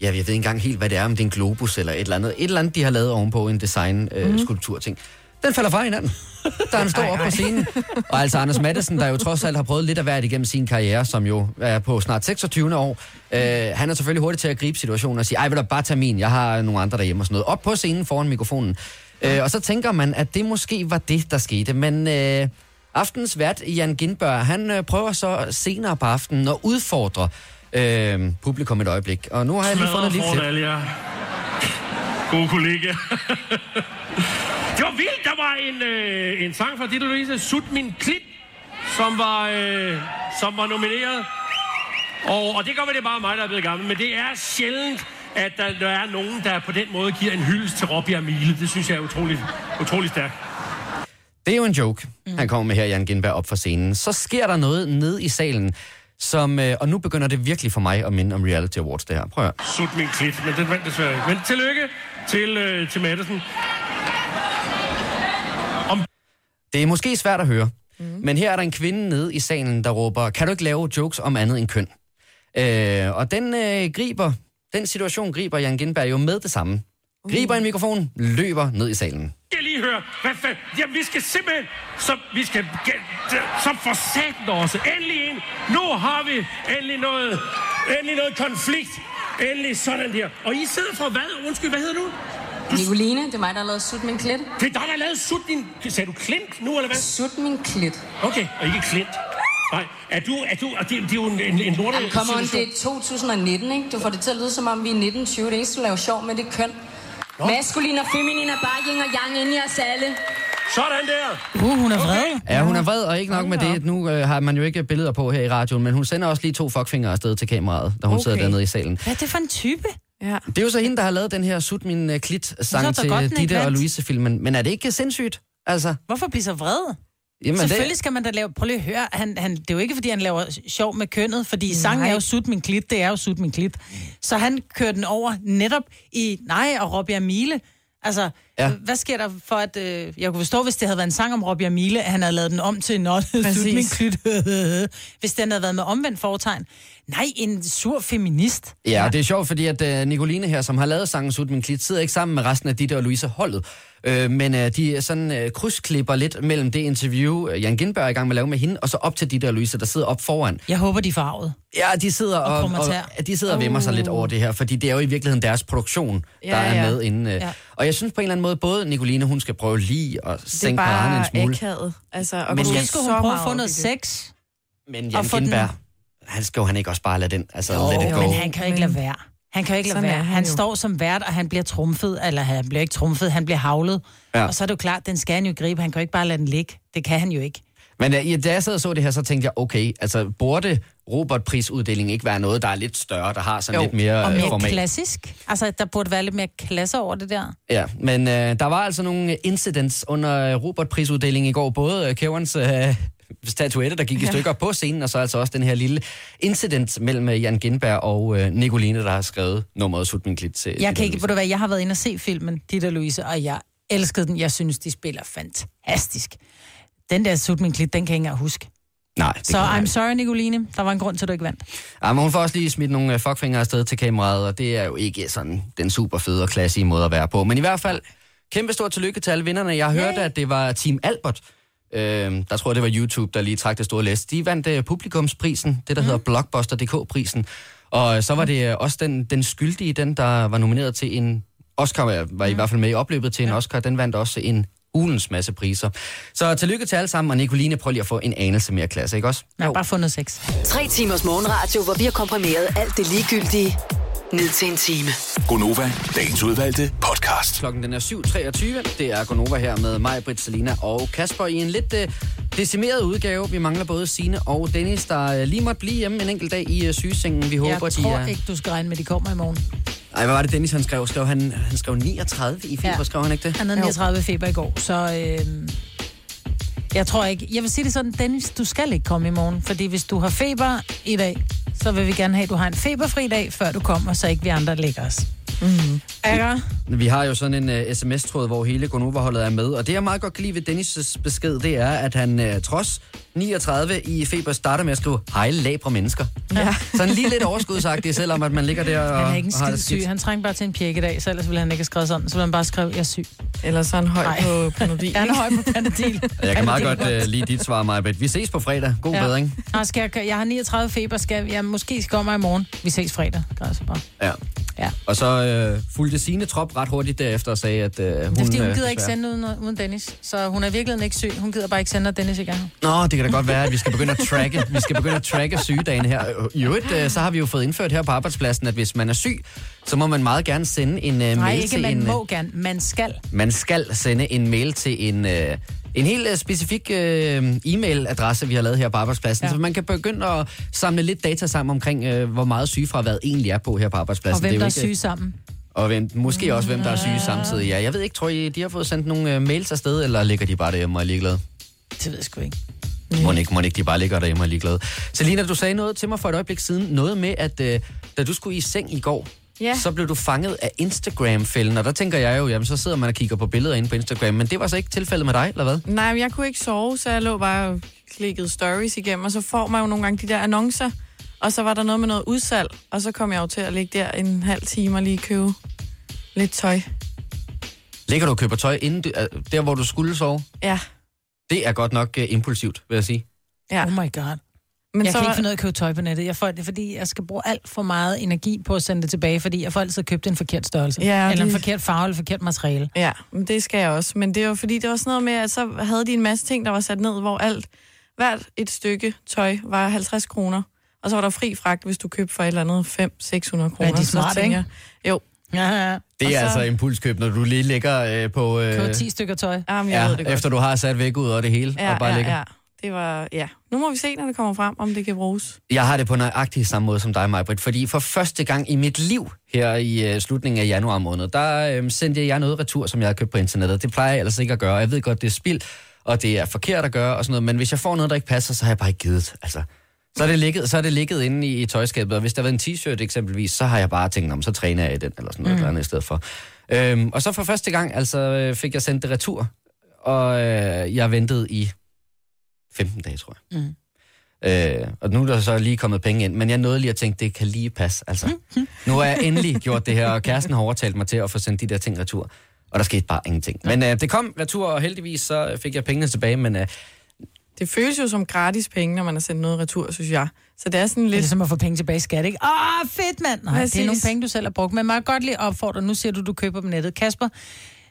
Speaker 1: jeg ved ikke engang helt, hvad det er, om det er en globus eller et eller andet. Et eller andet, de har lavet ovenpå en design øh, skulptur ting. Den falder fra hinanden, da han står op på scenen. Og altså Anders Madsen, der jo trods alt har prøvet lidt af hvert igennem sin karriere, som jo er på snart 26. år. Øh, han er selvfølgelig hurtig til at gribe situationen og sige, ej, vil du bare tage min, jeg har nogle andre derhjemme og sådan noget. Op på scenen foran mikrofonen. Øh, og så tænker man, at det måske var det, der skete. Men øh, aftens vært, Jan Gindberg, han øh, prøver så senere på aftenen at udfordre øh, publikum et øjeblik. Og nu har jeg lige fundet lidt til.
Speaker 6: alle jer. Gode kollega. det var vildt. Der var en, øh, en sang fra Ditte Louise, Sut min klit, som var, øh, som var nomineret. Og, og det gør, at det er bare mig, der er blevet gammel. Men det er sjældent, at der, der er nogen, der på den måde giver en hyldest til Robbie Amile. Det synes jeg er utroligt, utroligt stærkt.
Speaker 1: Det er jo en joke, mm. han kommer med her, Jan Gindberg, op for scenen. Så sker der noget ned i salen, som, øh, og nu begynder det virkelig for mig at minde om Reality Awards, det her. Prøv at høre.
Speaker 6: Sut min klit, men den vandt desværre ikke. Men tillykke til, øh, til Madison.
Speaker 1: Det er måske svært at høre, mm. men her er der en kvinde nede i salen, der råber, kan du ikke lave jokes om andet end køn? Øh, og den øh, griber, den situation griber Jan Gindberg jo med det samme. Griber en mikrofon, løber ned i salen.
Speaker 6: Jeg lige høre, hvad fanden? Jamen, vi skal simpelthen, så vi skal, som for satan også, endelig en. Nu har vi endelig noget, endelig noget konflikt. Endelig sådan her. Og I sidder for hvad? Undskyld, hvad hedder du?
Speaker 7: Nicoline, det er mig, der har lavet sut min klit.
Speaker 6: Det er dig, der har lavet sut din... Sagde du klint nu, eller hvad?
Speaker 7: Sut min klit.
Speaker 6: Okay, og ikke klint. Nej, er du... Er du og det, det er jo en, en, en lorte
Speaker 7: Jamen, come on, det er 2019, ikke? Du får det til at lyde, som om vi er 1920. Det eneste, du laver sjov med, det er køn. Maskulin og feminin er bare yin og yang inde i os alle.
Speaker 6: Sådan der.
Speaker 2: Uh, hun er vred.
Speaker 1: Ja, hun er vred, og ikke nok med det. Nu øh, har man jo ikke billeder på her i radioen, men hun sender også lige to fuckfingre afsted til kameraet, da hun okay. sidder
Speaker 3: Okay.
Speaker 1: dernede i salen.
Speaker 2: Hvad er det for en type?
Speaker 3: Ja.
Speaker 1: Det er jo så hende, der har lavet den her Sut min uh, klit
Speaker 2: Så er
Speaker 1: sang
Speaker 2: der
Speaker 1: til
Speaker 2: ikke
Speaker 1: Ditte og. Louise-filmen. Men er det ikke sindssygt? Altså,
Speaker 2: Hvorfor blive så vred?
Speaker 1: Jamen,
Speaker 2: Selvfølgelig skal man da lave... Prøv lige at høre. Han, han, det er jo ikke, fordi han laver sjov med kønnet, fordi sangen
Speaker 3: Nej.
Speaker 2: er jo sut min klit, det er jo sut min klit. Så han kører den over netop i Nej og Robbie Amile. Altså,
Speaker 1: Ja.
Speaker 2: hvad sker der for, at... Øh, jeg kunne forstå, hvis det havde været en sang om Robbie Amile, at han havde lavet den om til Not *laughs* sut min klit. *laughs* hvis den havde været med omvendt foretegn. Nej, en sur feminist.
Speaker 1: Ja, og det er sjovt, fordi at uh, Nicoline her, som har lavet sangen Sut min klit, sidder ikke sammen med resten af Ditte og Louise holdet. Uh, men uh, de er sådan uh, krydsklipper lidt mellem det interview, uh, Jan Gindberg er i gang med at lave med hende, og så op til Ditte og Louise, der sidder op foran.
Speaker 2: Jeg håber, de er farvet.
Speaker 1: Ja, de sidder og,
Speaker 2: Og
Speaker 1: og, de sidder og vimmer sig lidt over det her, fordi det er jo i virkeligheden deres produktion,
Speaker 3: Ja,
Speaker 1: der er
Speaker 3: ja.
Speaker 1: med inde. Ja.
Speaker 2: Ja.
Speaker 1: Og jeg synes på en eller anden måde, både Nicoline, hun skal prøve lige at
Speaker 3: Det er
Speaker 1: sænke paraderne en
Speaker 3: bare
Speaker 1: smule.
Speaker 3: akavet. Altså, og
Speaker 1: Men
Speaker 2: Måske skulle hun prøve at få noget
Speaker 3: det.
Speaker 2: sex.
Speaker 1: Men Jan
Speaker 2: få den-
Speaker 1: Gindberg, han skal jo han ikke også bare lade den, altså
Speaker 2: Jo,
Speaker 1: let it go.
Speaker 2: men han kan jo ikke lade være. Han kan jo ikke lade
Speaker 3: Sådan
Speaker 2: være.
Speaker 3: han
Speaker 2: Han
Speaker 3: jo.
Speaker 2: står som vært, og han bliver trumfet, eller han bliver ikke trumfet, han bliver havlet.
Speaker 1: Ja.
Speaker 2: Og så er det jo klart, den skal han jo gribe. Han kan jo ikke bare lade den ligge. Det kan han jo ikke.
Speaker 1: Men uh, ja, da jeg sad og så det her, så tænkte jeg, okay, altså burde robotprisuddelingen ikke være noget, der er lidt større, der har sådan
Speaker 3: Jo,
Speaker 1: lidt mere,
Speaker 2: Og
Speaker 1: øh,
Speaker 2: mere
Speaker 1: format?
Speaker 2: klassisk. Altså, der burde være lidt mere klasse over det der.
Speaker 1: Ja, men uh, der var altså nogle incidents under uh, robotprisuddelingen i går. Både uh, Kæverens uh, statuette, der gik i stykker på scenen, og så altså også den her lille incident mellem uh, Jan Gindberg og uh, Nicoline, der har skrevet nummeret Sut min klit til
Speaker 2: Jeg kan ikke, ved du hvad, jeg har været inde og se filmen, Ditte og Louise, og jeg elskede den. Jeg synes, de spiller fantastisk. Den der Sut min klit, den kan jeg ikke engang huske.
Speaker 1: Nej, det
Speaker 2: Så I'm sorry, Nicoline. Der var en grund til, at du ikke vandt.
Speaker 1: Ja, men hun får også lige smidt nogle øh, fuckfingre afsted til kameraet, og det er jo ikke sådan den super fede og klassige måde at være på. Men i hvert fald, kæmpe stort tillykke til alle vinderne. Jeg hørte, at det var Team Albert, øh, der tror jeg, det var YouTube, der lige trak det store læs. De vandt øh, publikumsprisen, det der mm. hedder Blockbuster.dk-prisen. Og så var det øh, også den, den skyldige, den der var nomineret til en Oscar, var, var i hvert fald med i opløbet til en Oscar, den vandt også en ulens masse priser. Så tillykke til alle sammen, og Nicoline, prøv lige at få en anelse mere klasse, ikke også?
Speaker 2: Jeg har bare fundet sex.
Speaker 4: Tre timers morgenradio, hvor vi har komprimeret alt det ligegyldige ned til en time.
Speaker 5: Gonova, dagens udvalgte podcast.
Speaker 1: Klokken den er 7.23. Det er Gonova her med mig, Britt, Selina og Kasper i en lidt uh, decimeret udgave. Vi mangler både Sine og Dennis, der uh, lige måtte blive hjemme en enkelt dag i uh, sygesengen. Vi håber,
Speaker 2: Jeg
Speaker 1: de
Speaker 2: tror
Speaker 1: er...
Speaker 2: ikke, du skal regne med, at de kommer i morgen.
Speaker 1: Ej, hvad var det, Dennis han skrev? skrev han, han skrev 39 i feber, ja.
Speaker 2: Ja.
Speaker 1: skrev han ikke det?
Speaker 2: Han havde 39 feber i går, så øh, jeg tror ikke... Jeg vil sige det sådan, Dennis, du skal ikke komme i morgen, fordi hvis du har feber i dag, så vil vi gerne have, at du har en feberfri dag, før du kommer, så ikke vi andre lægger os. Mm-hmm. Ikke?
Speaker 1: Vi har jo sådan en uh, sms-tråd, hvor hele Gonova-holdet er med, og det jeg meget godt kan lide ved Dennis' besked, det er, at han uh, trods 39 i feber starter med at skrive, hej labre mennesker. Ja. Sådan lige lidt overskudsagtigt, selvom at man ligger der og,
Speaker 2: Han er ikke en
Speaker 1: og har
Speaker 2: skid
Speaker 1: det skidt.
Speaker 2: syg. Han trænger bare til en pjek i dag, så ellers ville han ikke have skrevet sådan. Så ville han bare skrive, jeg er syg.
Speaker 3: Eller så er han høj
Speaker 2: Nej.
Speaker 3: på Panodil. *laughs*
Speaker 2: Han er høj på Panadil. *laughs*
Speaker 1: Jeg kan meget godt uh, lide dit svar, Maja Vi ses på fredag. God ja. bedring.
Speaker 2: Nå, skal jeg, jeg har 39 feber, skal jeg måske skal komme i morgen. Vi ses fredag. Græs bare.
Speaker 1: Ja.
Speaker 2: Ja.
Speaker 1: Og så øh, fulgte sine trop ret hurtigt derefter og sagde, at øh, hun...
Speaker 2: Det er fordi, hun
Speaker 1: øh,
Speaker 2: gider ikke
Speaker 1: desværre-
Speaker 2: sende uden, uden Dennis. Så hun er virkelig ikke syg. Hun gider bare ikke sende, Dennis ikke er.
Speaker 1: Nå, det kan da godt være, at vi skal begynde at tracke, vi skal begynde at tracke sygedagene her. I øvrigt, øh, så har vi jo fået indført her på arbejdspladsen, at hvis man er syg, så må man meget gerne sende en øh,
Speaker 2: Nej,
Speaker 1: mail
Speaker 2: ikke
Speaker 1: til
Speaker 2: man
Speaker 1: en...
Speaker 2: må gerne. Man skal.
Speaker 1: Man skal sende en mail til en, øh, en helt øh, specifik øh, e-mailadresse, vi har lavet her på arbejdspladsen, ja. Så man kan begynde at samle lidt data sammen omkring, øh, hvor meget sygefraværet egentlig er på her på arbejdspladsen.
Speaker 2: Og hvem
Speaker 1: Det er
Speaker 2: der er
Speaker 1: ikke-
Speaker 2: syge sammen.
Speaker 1: Og hvem, måske også, hvem der er syge samtidig. Ja, jeg ved ikke, tror I, de har fået sendt nogle øh, mails afsted, eller ligger de bare derhjemme og er ligeglade?
Speaker 2: Det ved jeg sgu ikke.
Speaker 1: Må ikke, må ikke de bare ligger derhjemme og er ligeglade? Selina, du sagde noget til mig for et øjeblik siden. Noget med, at øh, da du skulle i seng i går,
Speaker 3: Ja.
Speaker 1: så blev du fanget af Instagram-fælden. Og der tænker jeg jo, jamen så sidder man og kigger på billeder inde på Instagram. Men det var så ikke tilfældet med dig, eller hvad?
Speaker 3: Nej, men jeg kunne ikke sove, så jeg lå bare og klikkede stories igennem, og så får man jo nogle gange de der annoncer, og så var der noget med noget udsalg, og så kom jeg jo til at ligge der en halv time og lige købe lidt tøj.
Speaker 1: Ligger du og køber tøj inden du, øh, der, hvor du skulle sove?
Speaker 3: Ja,
Speaker 1: Det er godt nok uh, impulsivt, vil jeg sige.
Speaker 3: ja.
Speaker 2: Oh my god.
Speaker 3: Men
Speaker 2: Jeg
Speaker 3: så
Speaker 2: kan ikke finde ud af at købe tøj på nettet. Jeg får det, fordi jeg skal bruge alt for meget energi på at sende det tilbage, fordi jeg får altid købt en forkert størrelse.
Speaker 3: Ja,
Speaker 2: eller en
Speaker 3: det-
Speaker 2: forkert farve, eller forkert materiale.
Speaker 3: Ja, men det skal jeg også. Men det var fordi, det var sådan noget med, at så havde de en masse ting, der var sat ned, hvor alt, hvert et stykke tøj var 50 kroner. Og så var der fri fragt, hvis du købte for et eller andet 500-600 kroner.
Speaker 2: de
Speaker 3: Så
Speaker 2: smarte,
Speaker 3: tænker
Speaker 2: ikke?
Speaker 3: Jo,
Speaker 2: Ja, ja.
Speaker 1: Det er
Speaker 3: så-
Speaker 1: altså impulskøb, når du lige ligger øh, på... Øh,
Speaker 2: Købe 10 stykker tøj.
Speaker 3: jamen, jeg
Speaker 1: ja,
Speaker 3: ved det godt.
Speaker 1: efter du har sat væk ud og det hele,
Speaker 3: ja,
Speaker 1: og bare
Speaker 3: ja,
Speaker 1: ligger.
Speaker 3: ja. Det var, ja. Nu må vi se, når det kommer frem, om det kan bruges.
Speaker 1: Jeg har det på nøjagtig samme måde som dig, Majbrit, fordi for første gang i mit liv her i uh, slutningen af januar måned, der uh, sendte jeg noget retur, som jeg har købt på internettet. Det plejer jeg ellers ikke at gøre. Jeg ved godt, det er spild og det er forkert at gøre og sådan noget, men hvis jeg får noget, der ikke passer, så har jeg bare ikke givet. Altså, så er det ligget, så er det ligget inde i, i tøjskabet, og hvis der var en t-shirt eksempelvis, så har jeg bare tænkt, om så træner jeg i den, eller sådan noget, mm. eller andet i stedet for. Øhm, og så for første gang, altså, øh, fik jeg sendt det retur, og øh, jeg ventede i 15 dage, tror jeg. Mm. Øh, og nu er der så lige kommet penge ind, men jeg nåede lige at tænke, det kan lige passe. Altså, nu har jeg endelig gjort det her, og kæresten har overtalt mig til at få sendt de der ting retur. Og der skete bare ingenting. Men øh, det kom retur, og heldigvis så fik jeg pengene tilbage, men øh,
Speaker 3: Det føles jo som gratis penge, når man har sendt noget retur, synes jeg. Så det er sådan
Speaker 2: Det er
Speaker 3: lidt...
Speaker 2: ligesom at få penge tilbage i skat, ikke? Åh, fedt, mand! Nej, det
Speaker 3: Præcis.
Speaker 2: er nogle penge, du selv har brugt. Men kan godt lige opfordre, nu siger du, du køber på nettet. Kasper,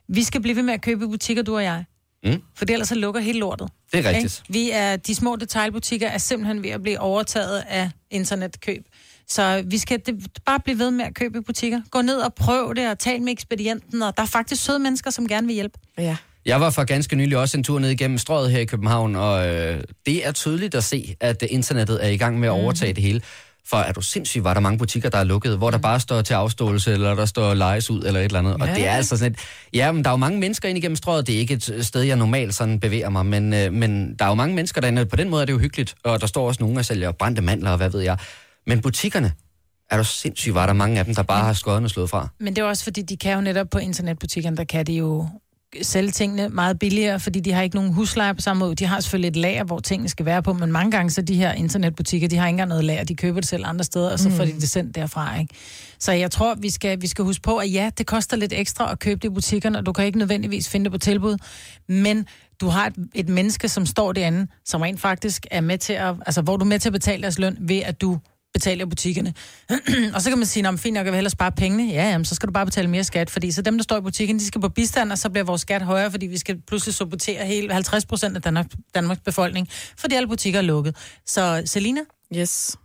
Speaker 2: vi skal blive ved med at købe i butikker, du og jeg.
Speaker 1: Mm.
Speaker 2: For ellers så lukker hele lortet.
Speaker 1: det er rigtigt.
Speaker 2: Ikke? Vi er, de små detailbutikker er simpelthen ved at blive overtaget af internetkøb. Så vi skal det, bare blive ved med at købe i butikker. Gå ned og prøv det, og tal med ekspedienten. Og der er faktisk søde mennesker, som gerne vil hjælpe.
Speaker 3: Ja.
Speaker 1: Jeg var for ganske nylig også en tur ned igennem strøget her i København, og øh, det er tydeligt at se, at internettet er i gang med at overtage det hele. For er du sindssygt, var der mange butikker, der er lukket, hvor der bare står til afståelse, eller der står lejes ud, eller et eller andet. Og det er altså sådan et... Ja, men der er jo mange mennesker ind igennem strøget. Det er ikke et sted, jeg normalt sådan bevæger mig, men, øh, men der er jo mange mennesker derinde. På den måde er det jo hyggeligt, og der står også nogen, der sælger brændte mandler, og hvad ved jeg. Men butikkerne, er du sindssygt, var der mange af dem, der bare har skåret og slået fra.
Speaker 2: Men det er også fordi, de kan jo netop på internetbutikkerne, der kan de jo sælge tingene meget billigere, fordi de har ikke nogen husleje på samme måde. De har selvfølgelig et lager, hvor tingene skal være på, men mange gange så de her internetbutikker, de har ikke engang noget lager, de køber det selv andre steder, og så får de det sendt derfra, ikke? Så jeg tror, vi skal, vi skal huske på, at ja, det koster lidt ekstra at købe det i butikkerne, og du kan ikke nødvendigvis finde det på tilbud, men du har et, et menneske, som står derinde, som rent faktisk er med til at, altså hvor du er med til at betale deres løn, ved at du betaler butikkerne. *clears throat* og så kan man sige, at fint nok, jeg vil hellere spare pengene. Ja, jamen, så skal du bare betale mere skat, fordi så dem, der står i butikken, de skal på bistand, og så bliver vores skat højere, fordi vi skal pludselig supportere hele 50 procent af Danmark, Danmarks befolkning, fordi alle butikker er lukket. Så Selina,
Speaker 3: Yes.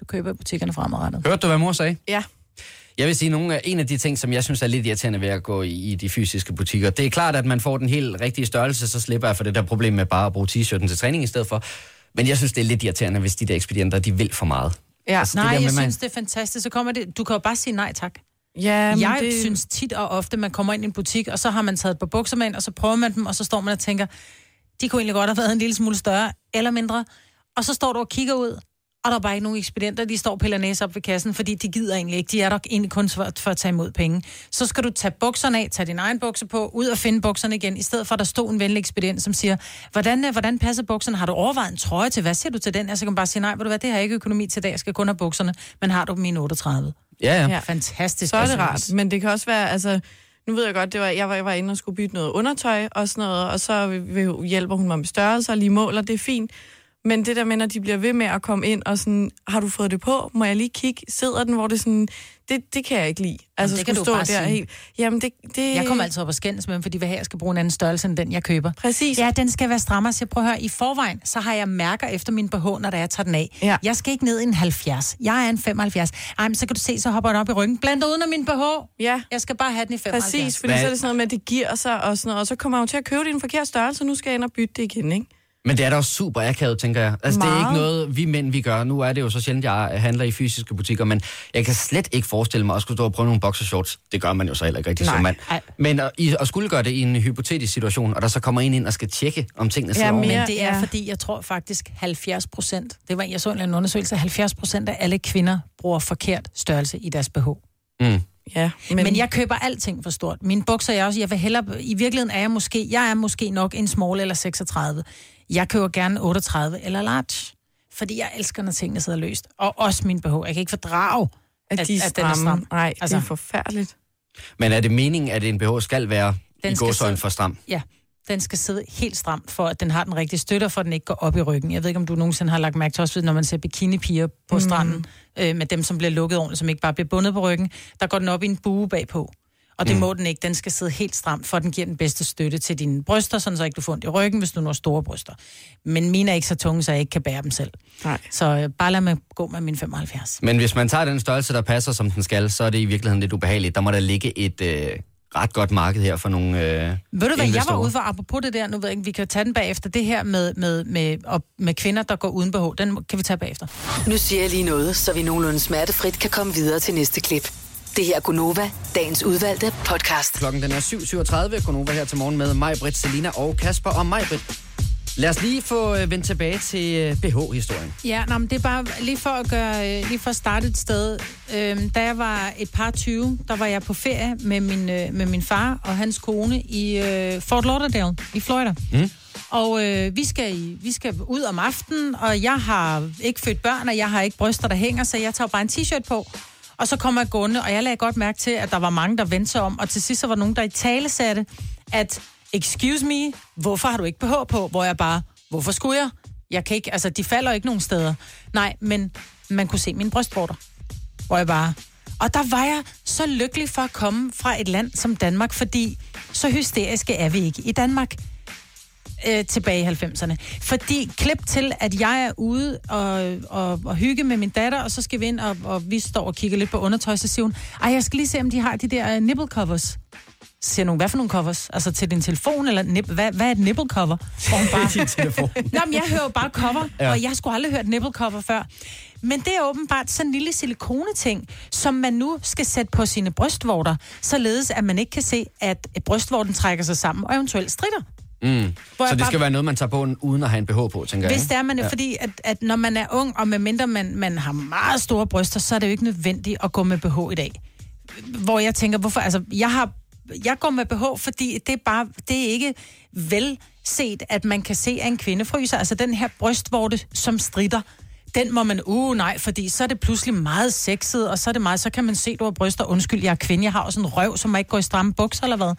Speaker 2: du køber i butikkerne fremadrettet.
Speaker 1: Hørte du, hvad mor sagde?
Speaker 3: Ja.
Speaker 1: Jeg vil sige, nogle af, en af de ting, som jeg synes er lidt irriterende ved at gå i, i de fysiske butikker, det er klart, at man får den helt rigtige størrelse, så slipper jeg for det der problem med bare at bruge t-shirten til træning i stedet for. Men jeg synes, det er lidt irriterende, hvis de der ekspedienter, de vil for meget.
Speaker 3: Ja.
Speaker 1: Altså,
Speaker 2: Nej,
Speaker 1: det der
Speaker 2: jeg
Speaker 1: med, man-
Speaker 2: synes, det er fantastisk. Så kommer det, du kan jo bare sige nej tak.
Speaker 3: Ja, men
Speaker 2: jeg
Speaker 3: det...
Speaker 2: det... synes tit og ofte, man kommer ind i en butik, og så har man taget et par bukser med ind, og så prøver man dem, og så står man og tænker, de kunne egentlig godt have været en lille smule større eller mindre. Og så står du og kigger ud, og der er bare ikke nogen ekspedienter, de står og piller næse op ved kassen, fordi de gider egentlig ikke. De er der egentlig kun for, for at tage imod penge. Så skal du tage bukserne af, tage din egen bukser på, ud og finde bukserne igen, i stedet for at der stod en venlig ekspedient, som siger, hvordan, øh, hvordan passer bukserne? Har du overvejet en trøje til? Hvad siger du til den? Jeg så kan man bare sige, nej, ved du hvad, det har jeg ikke økonomi til i dag, jeg skal kun have bukserne, men har du dem i 38?
Speaker 1: Ja, ja.
Speaker 3: Ja.
Speaker 2: Fantastisk.
Speaker 3: Så er det rart. Men det kan også være, altså... Nu ved jeg godt, det var, jeg, var, jeg var inde og skulle bytte noget undertøj og sådan noget, og så hjælper hun mig med størrelser og lige måler, det er fint. Men det der med, når de bliver ved med at komme ind og sådan, har du fået det på? Må jeg lige kigge? Sidder den, hvor det sådan, det, det kan jeg ikke lide. Altså,
Speaker 2: det kan du
Speaker 3: stå
Speaker 2: bare
Speaker 3: der
Speaker 2: sige.
Speaker 3: helt. Jamen, det, det...
Speaker 2: Jeg kommer altid op og skændes med dem, fordi hvad her jeg skal bruge en anden størrelse end den, jeg køber.
Speaker 3: Præcis.
Speaker 2: Ja, den skal være strammere. Så prøver at høre, i forvejen, så har jeg mærker efter min BH, når der jeg tager den af.
Speaker 3: Ja.
Speaker 2: Jeg skal ikke ned i en 70. Jeg er en 75. Ej, men så kan du se, så hopper den op i ryggen. Bland uden af min BH.
Speaker 3: Ja,
Speaker 2: Jeg skal bare have den i 75.
Speaker 3: præcis. Fordi
Speaker 1: Hvad-
Speaker 3: så er det sådan noget med, at det giver sig og sådan noget, og så kommer jeg jo til at købe det i en forkert størrelse, og nu skal jeg ind og bytte det igen, ikke?
Speaker 1: Men det er da også super akavet, tænker jeg. Altså, det er ikke
Speaker 3: Meget.
Speaker 1: noget, vi mænd, vi gør. Nu er det jo så sjældent, jeg handler i fysiske butikker, men jeg kan slet ikke forestille mig at skulle stå og prøve nogle boxershorts. Det gør man jo så heller ikke rigtig
Speaker 3: Nej.
Speaker 1: som mand.
Speaker 2: Ej.
Speaker 1: Men at, skulle gøre det i en hypotetisk situation, og der så kommer en ind og skal tjekke, om tingene sidder
Speaker 3: Ja,
Speaker 1: ordentligt.
Speaker 2: Men det er
Speaker 3: Ja.
Speaker 2: fordi, jeg tror faktisk 70 procent, det var, jeg så en undersøgelse, 70 procent af alle kvinder bruger forkert størrelse i deres BH.
Speaker 1: Mm.
Speaker 3: Ja,
Speaker 2: Men, men jeg køber alting for stort. Mine bukser er jeg også, jeg vil hellere, i virkeligheden er jeg måske, jeg er måske nok en small eller 36. Jeg køber gerne 38 eller large. Fordi jeg elsker, når tingene sidder løst. Og også min BH. Jeg kan ikke fordrage,
Speaker 3: at de er
Speaker 2: at den er
Speaker 3: stramme.
Speaker 2: stram.
Speaker 3: Nej, altså,
Speaker 2: Altså-
Speaker 3: det er forfærdeligt.
Speaker 1: Men er det meningen, at en BH skal være
Speaker 2: Den
Speaker 1: i
Speaker 2: skal
Speaker 1: gåsøjne
Speaker 2: sidde-
Speaker 1: for stram?
Speaker 2: Ja, den skal sidde helt stramt, for at den har den rigtige støtter, for at den ikke går op i ryggen. Jeg ved ikke, om du nogensinde har lagt mærke til også, når man ser bikinipiger på mm. stranden, øh, med dem, som bliver lukket ordentligt, som ikke bare bliver bundet på ryggen, der går den op i en bue bagpå. Og det mm. må den ikke. Den skal sidde helt stramt, for at den giver den bedste støtte til dine bryster, sådan så ikke du får ondt i ryggen, hvis du nu har store bryster. Men mine er ikke så tunge, så jeg ikke kan bære dem selv.
Speaker 3: Nej.
Speaker 2: Så øh, bare lad mig gå med min 75.
Speaker 1: Men hvis man tager den størrelse, der passer, som den skal, så er det i virkeligheden lidt ubehageligt. Der må der ligge et øh, ret godt marked her for nogle øh,
Speaker 2: Ved du hvad, jeg var ude for, apropos det der, nu ved jeg ikke, vi kan tage den bagefter, det her med, med, med, og med kvinder, der går uden BH, den kan vi tage bagefter.
Speaker 4: Nu siger jeg lige noget, så vi nogenlunde smertefrit kan komme videre til næste klip. Det her er Gunova, dagens udvalgte podcast.
Speaker 1: Klokken den er 7.37. Konova her til morgen med mig, Britt, Selina og Kasper. Og mig, Britt, Lad os lige få øh, vendt tilbage til øh, BH-historien.
Speaker 2: Ja, nå, men det er bare lige for at, gøre, øh, lige for at starte et sted. Øhm, da jeg var et par 20, der var jeg på ferie med min, øh, med min far og hans kone i øh, Fort Lauderdale i Florida.
Speaker 1: Mm.
Speaker 2: Og øh, vi, skal i, vi skal ud om aftenen, og jeg har ikke født børn, og jeg har ikke bryster, der hænger, så jeg tager bare en t-shirt på. Og så kommer jeg gående, og jeg lagde godt mærke til, at der var mange, der vendte sig om, og til sidst så var nogen, der i tale satte, at excuse me, hvorfor har du ikke BH på? Hvor jeg bare, hvorfor skulle jeg? Jeg kan ikke, altså de falder ikke nogen steder. Nej, men man kunne se mine brystvorter. Hvor jeg bare... Og der var jeg så lykkelig for at komme fra et land som Danmark, fordi så hysteriske er vi ikke i Danmark øh, tilbage i 90'erne. Fordi klip til, at jeg er ude og, og, og hygge med min datter, og så skal vi ind, og, og vi står og kigger lidt på undertøj, så siger hun, ej, jeg skal lige se, om de har de der øh, nipple covers. Siger nogen, hvad for nogle covers? Altså til din telefon, eller nip, hvad, hvad er et nipple cover? Og hun bare, *laughs*
Speaker 1: Din telefon.
Speaker 2: Nå, men jeg hører jo bare cover,
Speaker 1: Ja.
Speaker 2: og jeg skulle aldrig hørt nipple cover før. Men det er åbenbart sådan en lille silikoneting, som man nu skal sætte på sine brystvorter, således at man ikke kan se, at brystvorten trækker sig sammen og eventuelt strider.
Speaker 1: Mm.
Speaker 2: Hvor
Speaker 1: Så det
Speaker 2: bare-
Speaker 1: skal være noget, man tager på uden at have en BH på, tænker jeg.
Speaker 2: Hvis det er man, ja. fordi at, at når man er ung, og medmindre man, man har meget store bryster, så er det jo ikke nødvendigt at gå med BH i dag. Hvor jeg tænker, hvorfor, altså, jeg har, jeg går med BH, fordi det er bare, det er ikke vel set, at man kan se, at en kvinde fryser. Altså den her brystvorte, som strider, den må man, uh nej, fordi så er det pludselig meget sexet, og så er det meget, så kan man se, du har bryster, undskyld, jeg er kvinde, jeg har også en røv, som må ikke gå i stramme bukser eller hvad.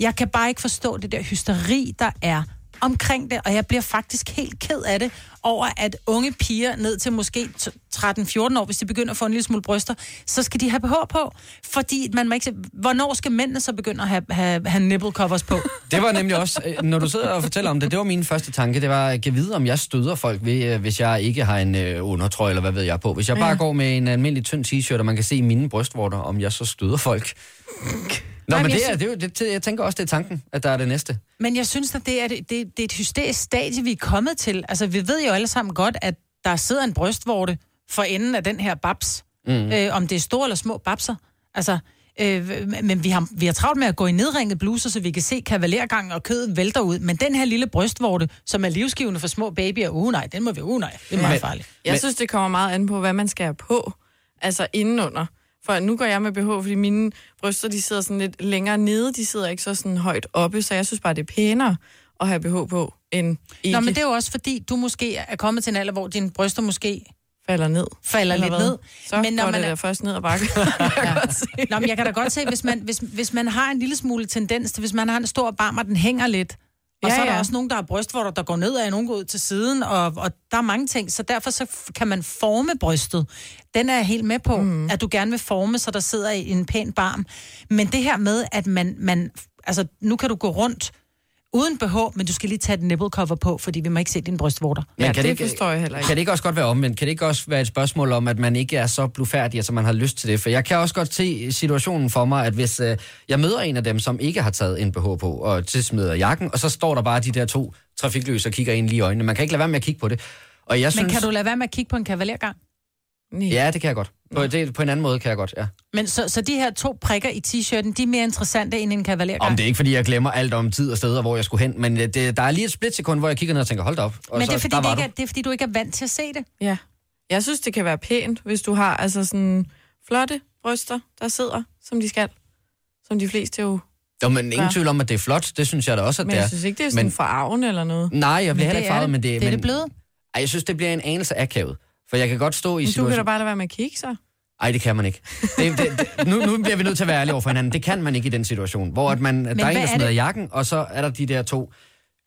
Speaker 2: Jeg kan bare ikke forstå det der hysteri, der er omkring det, og jeg bliver faktisk helt ked af det, over at unge piger ned til måske t- 13-14 år, hvis de begynder at få en lille smule bryster, så skal de have BH på, fordi man må ikke se, hvornår skal mændene så begynde at have, have, have nipple covers på? *laughs*
Speaker 1: Det var nemlig også, øh, når du sidder og fortæller om det, det var min første tanke, det var at give vide, om jeg støder folk ved, øh, hvis jeg ikke har en øh, undertrøje, eller hvad ved jeg på. Hvis jeg bare
Speaker 2: Ja.
Speaker 1: går med en almindelig tynd t-shirt, og man kan se mine brystvorter, om jeg så støder folk. Nå,
Speaker 2: Nej,
Speaker 1: men
Speaker 2: men
Speaker 1: det
Speaker 2: jeg
Speaker 1: er, det er jo, det, jeg tænker også, det er tanken, at der er det næste.
Speaker 2: Men jeg synes, at det er, det, det, det er et hysterisk stadie, vi er kommet til. Altså, vi ved jo alle sammen godt, at der sidder en brystvorte for enden af den her babs. Mm. Øh, om det er store eller små babser. Altså, øh, men vi har, vi har travlt med at gå i nedringet bluser, så vi kan se kavalergangen og kødet vælter ud. Men den her lille brystvorte, som er livsgivende for små babyer, uh nej, den må vi, uh nej, det er meget
Speaker 1: Men-
Speaker 2: farligt.
Speaker 3: Jeg
Speaker 1: Men-
Speaker 3: synes, det kommer meget an på, hvad man skal have på. Altså indenunder. For nu går jeg med BH, fordi mine bryster, de sidder sådan lidt længere nede. De sidder ikke så sådan højt oppe, så jeg synes bare, det er pænere at have BH på, end ikke
Speaker 2: Nå, men det er jo også fordi, du måske er kommet til en alder, hvor dine bryster måske
Speaker 3: falder ned.
Speaker 2: falder
Speaker 3: Eller
Speaker 2: lidt
Speaker 3: hvad?
Speaker 2: ned.
Speaker 3: Så
Speaker 2: men når man
Speaker 3: det
Speaker 2: er,
Speaker 3: der først ned ad bakke. *laughs*
Speaker 2: Ja. Nå, men jeg kan da godt se, hvis man, hvis, hvis man har en lille smule tendens til, hvis man har en stor barm, og den hænger lidt, og
Speaker 3: Ja,
Speaker 2: så er der
Speaker 3: ja.
Speaker 2: også nogen, der har brystvorter, der går ned, og nogen går ud til siden, og, og der er mange ting, så derfor så kan man forme brystet. Den er jeg helt med på, mm. at du gerne vil forme, så der sidder i en pæn barm. Men det her med, at man, man altså nu kan du gå rundt uden BH, men du skal lige tage et nipple cover på, fordi vi må ikke se dine brystvorter.
Speaker 3: Ja,
Speaker 1: kan
Speaker 3: det
Speaker 1: ikke-
Speaker 3: forstår jeg heller ikke.
Speaker 1: Kan det ikke også godt være omvendt? Kan det ikke også være et spørgsmål om, at man ikke er så blufærdig, at man har lyst til det? For jeg kan også godt se situationen for mig, at hvis øh, jeg møder en af dem, som ikke har taget en BH på, og til smider jakken, og så står der bare de der to trafikløse og kigger ind lige i øjnene. Man kan ikke lade være med at kigge på det. Og jeg
Speaker 2: Men
Speaker 1: synes,
Speaker 2: kan du lade være med at kigge på en kavalergang?
Speaker 3: Nej.
Speaker 1: Ja, det kan jeg godt. På, det, på en anden måde kan jeg godt, ja.
Speaker 2: Men så, så de her to prikker i t-shirten, de er mere interessante end en kavalergang?
Speaker 1: Om det er ikke, fordi jeg glemmer alt om tid og steder, hvor jeg skulle hen, men øh, det, der er lige et splitsekund, hvor jeg kigger ned og tænker, hold da op. Og
Speaker 2: Men
Speaker 1: så,
Speaker 2: det er, fordi det, ikke
Speaker 1: du.
Speaker 2: er, det er, fordi du ikke er vant til at se det.
Speaker 3: Ja. Jeg synes, det kan være pænt, hvis du har altså sådan flotte bryster, der sidder, som de skal. Som de fleste jo.
Speaker 1: Jo, men ingen
Speaker 3: Ja.
Speaker 1: tvivl om, at det er flot. Det synes jeg da også, at
Speaker 3: Men
Speaker 1: det er.
Speaker 3: jeg synes ikke, det er sådan
Speaker 1: Men-
Speaker 3: for arven eller noget.
Speaker 1: Nej, jeg bliver
Speaker 2: Men
Speaker 1: heller
Speaker 2: det
Speaker 1: ikke farvet,
Speaker 2: det.
Speaker 1: men det,
Speaker 2: Det er
Speaker 1: men,
Speaker 2: det blevet.
Speaker 1: Ej, jeg synes, det bliver en anelse akavet. For jeg kan godt stå i
Speaker 3: Men du kan da
Speaker 1: situationen...
Speaker 3: bare lade være med at kigge så.
Speaker 1: Ej, det kan man ikke. Det, det, det, nu, nu bliver vi nødt til at være ærlige over for hinanden. Det kan man ikke i den situation, hvor at man, der er en, der
Speaker 2: er
Speaker 1: smider jakken, og så er der de der to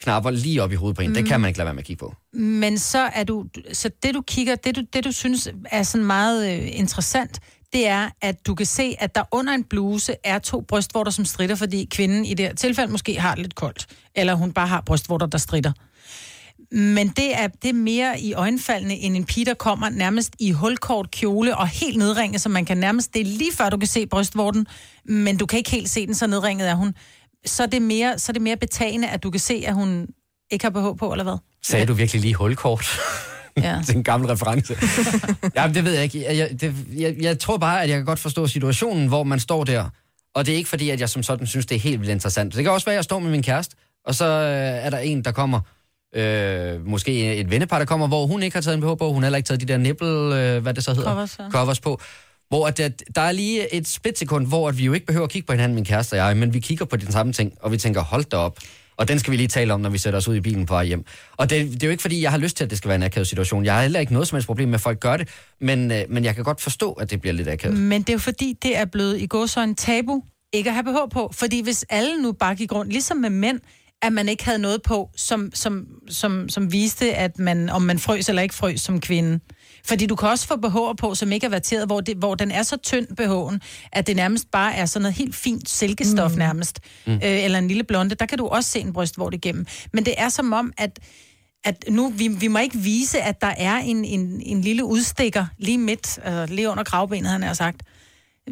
Speaker 1: knapper lige op i hovedet på en. Mm. Det kan man ikke lade være med at kigge på.
Speaker 2: Men så er du, så det du kigger, det du, det du synes er sådan meget øh, interessant, det er, at du kan se, at der under en bluse er to brystvorter, som strider, fordi kvinden i det her tilfælde måske har lidt koldt, eller hun bare har brystvorter, der strider. Men det er, det er mere i øjenfaldene, end en pige, der kommer nærmest i hulkort kjole og helt nedringet, så man kan nærmest, det er lige før du kan se brystvorten, men du kan ikke helt se den, så nedringet er hun. Så er det mere, så er det mere betagende, at du kan se, at hun ikke har BH på, eller hvad?
Speaker 1: Sagde du virkelig lige hulkort? *laughs*
Speaker 2: Ja.
Speaker 1: det er en gammel reference. *laughs* Jamen, det ved jeg ikke. Jeg, jeg, det, jeg, jeg tror bare, at jeg kan godt forstå situationen, hvor man står der. Og det er ikke fordi, at jeg som sådan synes, det er helt vildt interessant. Det kan også være, at jeg står med min kæreste, og så øh, er der en, der kommer øh, måske et vennepar, der kommer, hvor hun ikke har taget en BH på, hun har heller ikke taget de der nipple, øh, hvad det så hedder,
Speaker 2: Covers, ja.
Speaker 1: covers på. Hvor at, at der er lige et splitsekund, hvor at vi jo ikke behøver at kigge på hinanden, min kæreste og jeg, men vi kigger på den samme ting, og vi tænker, hold da op. Og den skal vi lige tale om, når vi sætter os ud i bilen på vej hjem. Og det, det er jo ikke, fordi jeg har lyst til, at det skal være en akavet situation. Jeg har heller ikke noget som helst problem med, at folk gør det, men, øh, men jeg kan godt forstå, at det bliver lidt akavet.
Speaker 2: Men det er jo fordi, det er blevet i gåsøjne tabu ikke at have BH på. Fordi hvis alle nu bare gik rundt, ligesom med mænd, at man ikke havde noget på, som, som, som, som viste, at man, om man frøs eller ikke frøs som kvinde. Fordi du kan også få BH'er på, som ikke er verteret, hvor, det, hvor den er så tynd, BH'en, at det nærmest bare er sådan noget helt fint silkestof mm. nærmest. Mm. Øh, eller en lille blonde. Der kan du også se en bryst, hvor det igennem. Men det er som om, at at nu, vi, vi må ikke vise, at der er en, en, en lille udstikker lige midt, altså lige under kravbenet, han har sagt.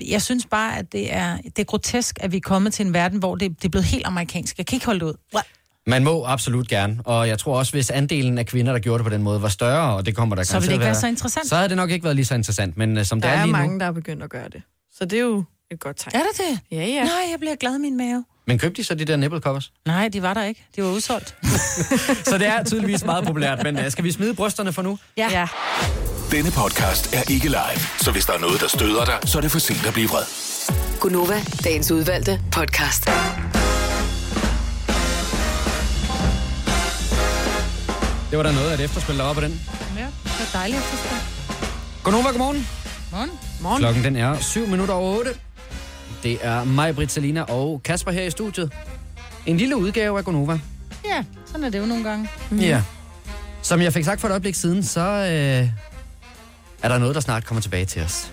Speaker 2: Jeg synes bare, at det er, det er grotesk, at vi er kommet til en verden, hvor det, det er blevet helt amerikansk. Jeg kan ikke holde det ud. What?
Speaker 1: Man må absolut gerne, og jeg tror også, hvis andelen af kvinder, der gjorde det på den måde, var større, og det kommer der
Speaker 2: Så ville det ikke være
Speaker 1: være,
Speaker 2: så interessant.
Speaker 1: Så havde det nok ikke været lige så interessant, men uh, som
Speaker 3: Der
Speaker 1: det er,
Speaker 3: er
Speaker 1: lige
Speaker 3: mange,
Speaker 1: nu...
Speaker 3: der er begyndt at gøre det. Så det er jo et godt tegn.
Speaker 2: Er det det?
Speaker 3: Ja, ja.
Speaker 2: Nej, jeg bliver glad i min mave.
Speaker 1: Men købte de så de der nipple covers?
Speaker 2: Nej, de var der ikke. De var udsolgt. *laughs*
Speaker 1: Så det er tydeligvis meget populært, men uh, skal vi smide brysterne for nu?
Speaker 2: Ja.
Speaker 3: ja.
Speaker 5: Denne podcast er ikke live, så hvis der er noget, der støder dig, så er det for sent at blive vred.
Speaker 4: Gunova, dagens udvalgte podcast.
Speaker 1: Det var der noget af et efterspil, der var på den.
Speaker 2: ja. Det var dejligt efterspil.
Speaker 1: Godnova, godmorgen.
Speaker 2: Morgen.
Speaker 1: Klokken den er 7 minutter over 8. Det er mig, Britt, og Kasper her i studiet. En lille udgave af Gonova.
Speaker 2: Ja, sådan er det jo nogle gange.
Speaker 1: Mm. Ja. Som jeg fik sagt for et øjeblik siden, så øh, er der noget, der snart kommer tilbage til os.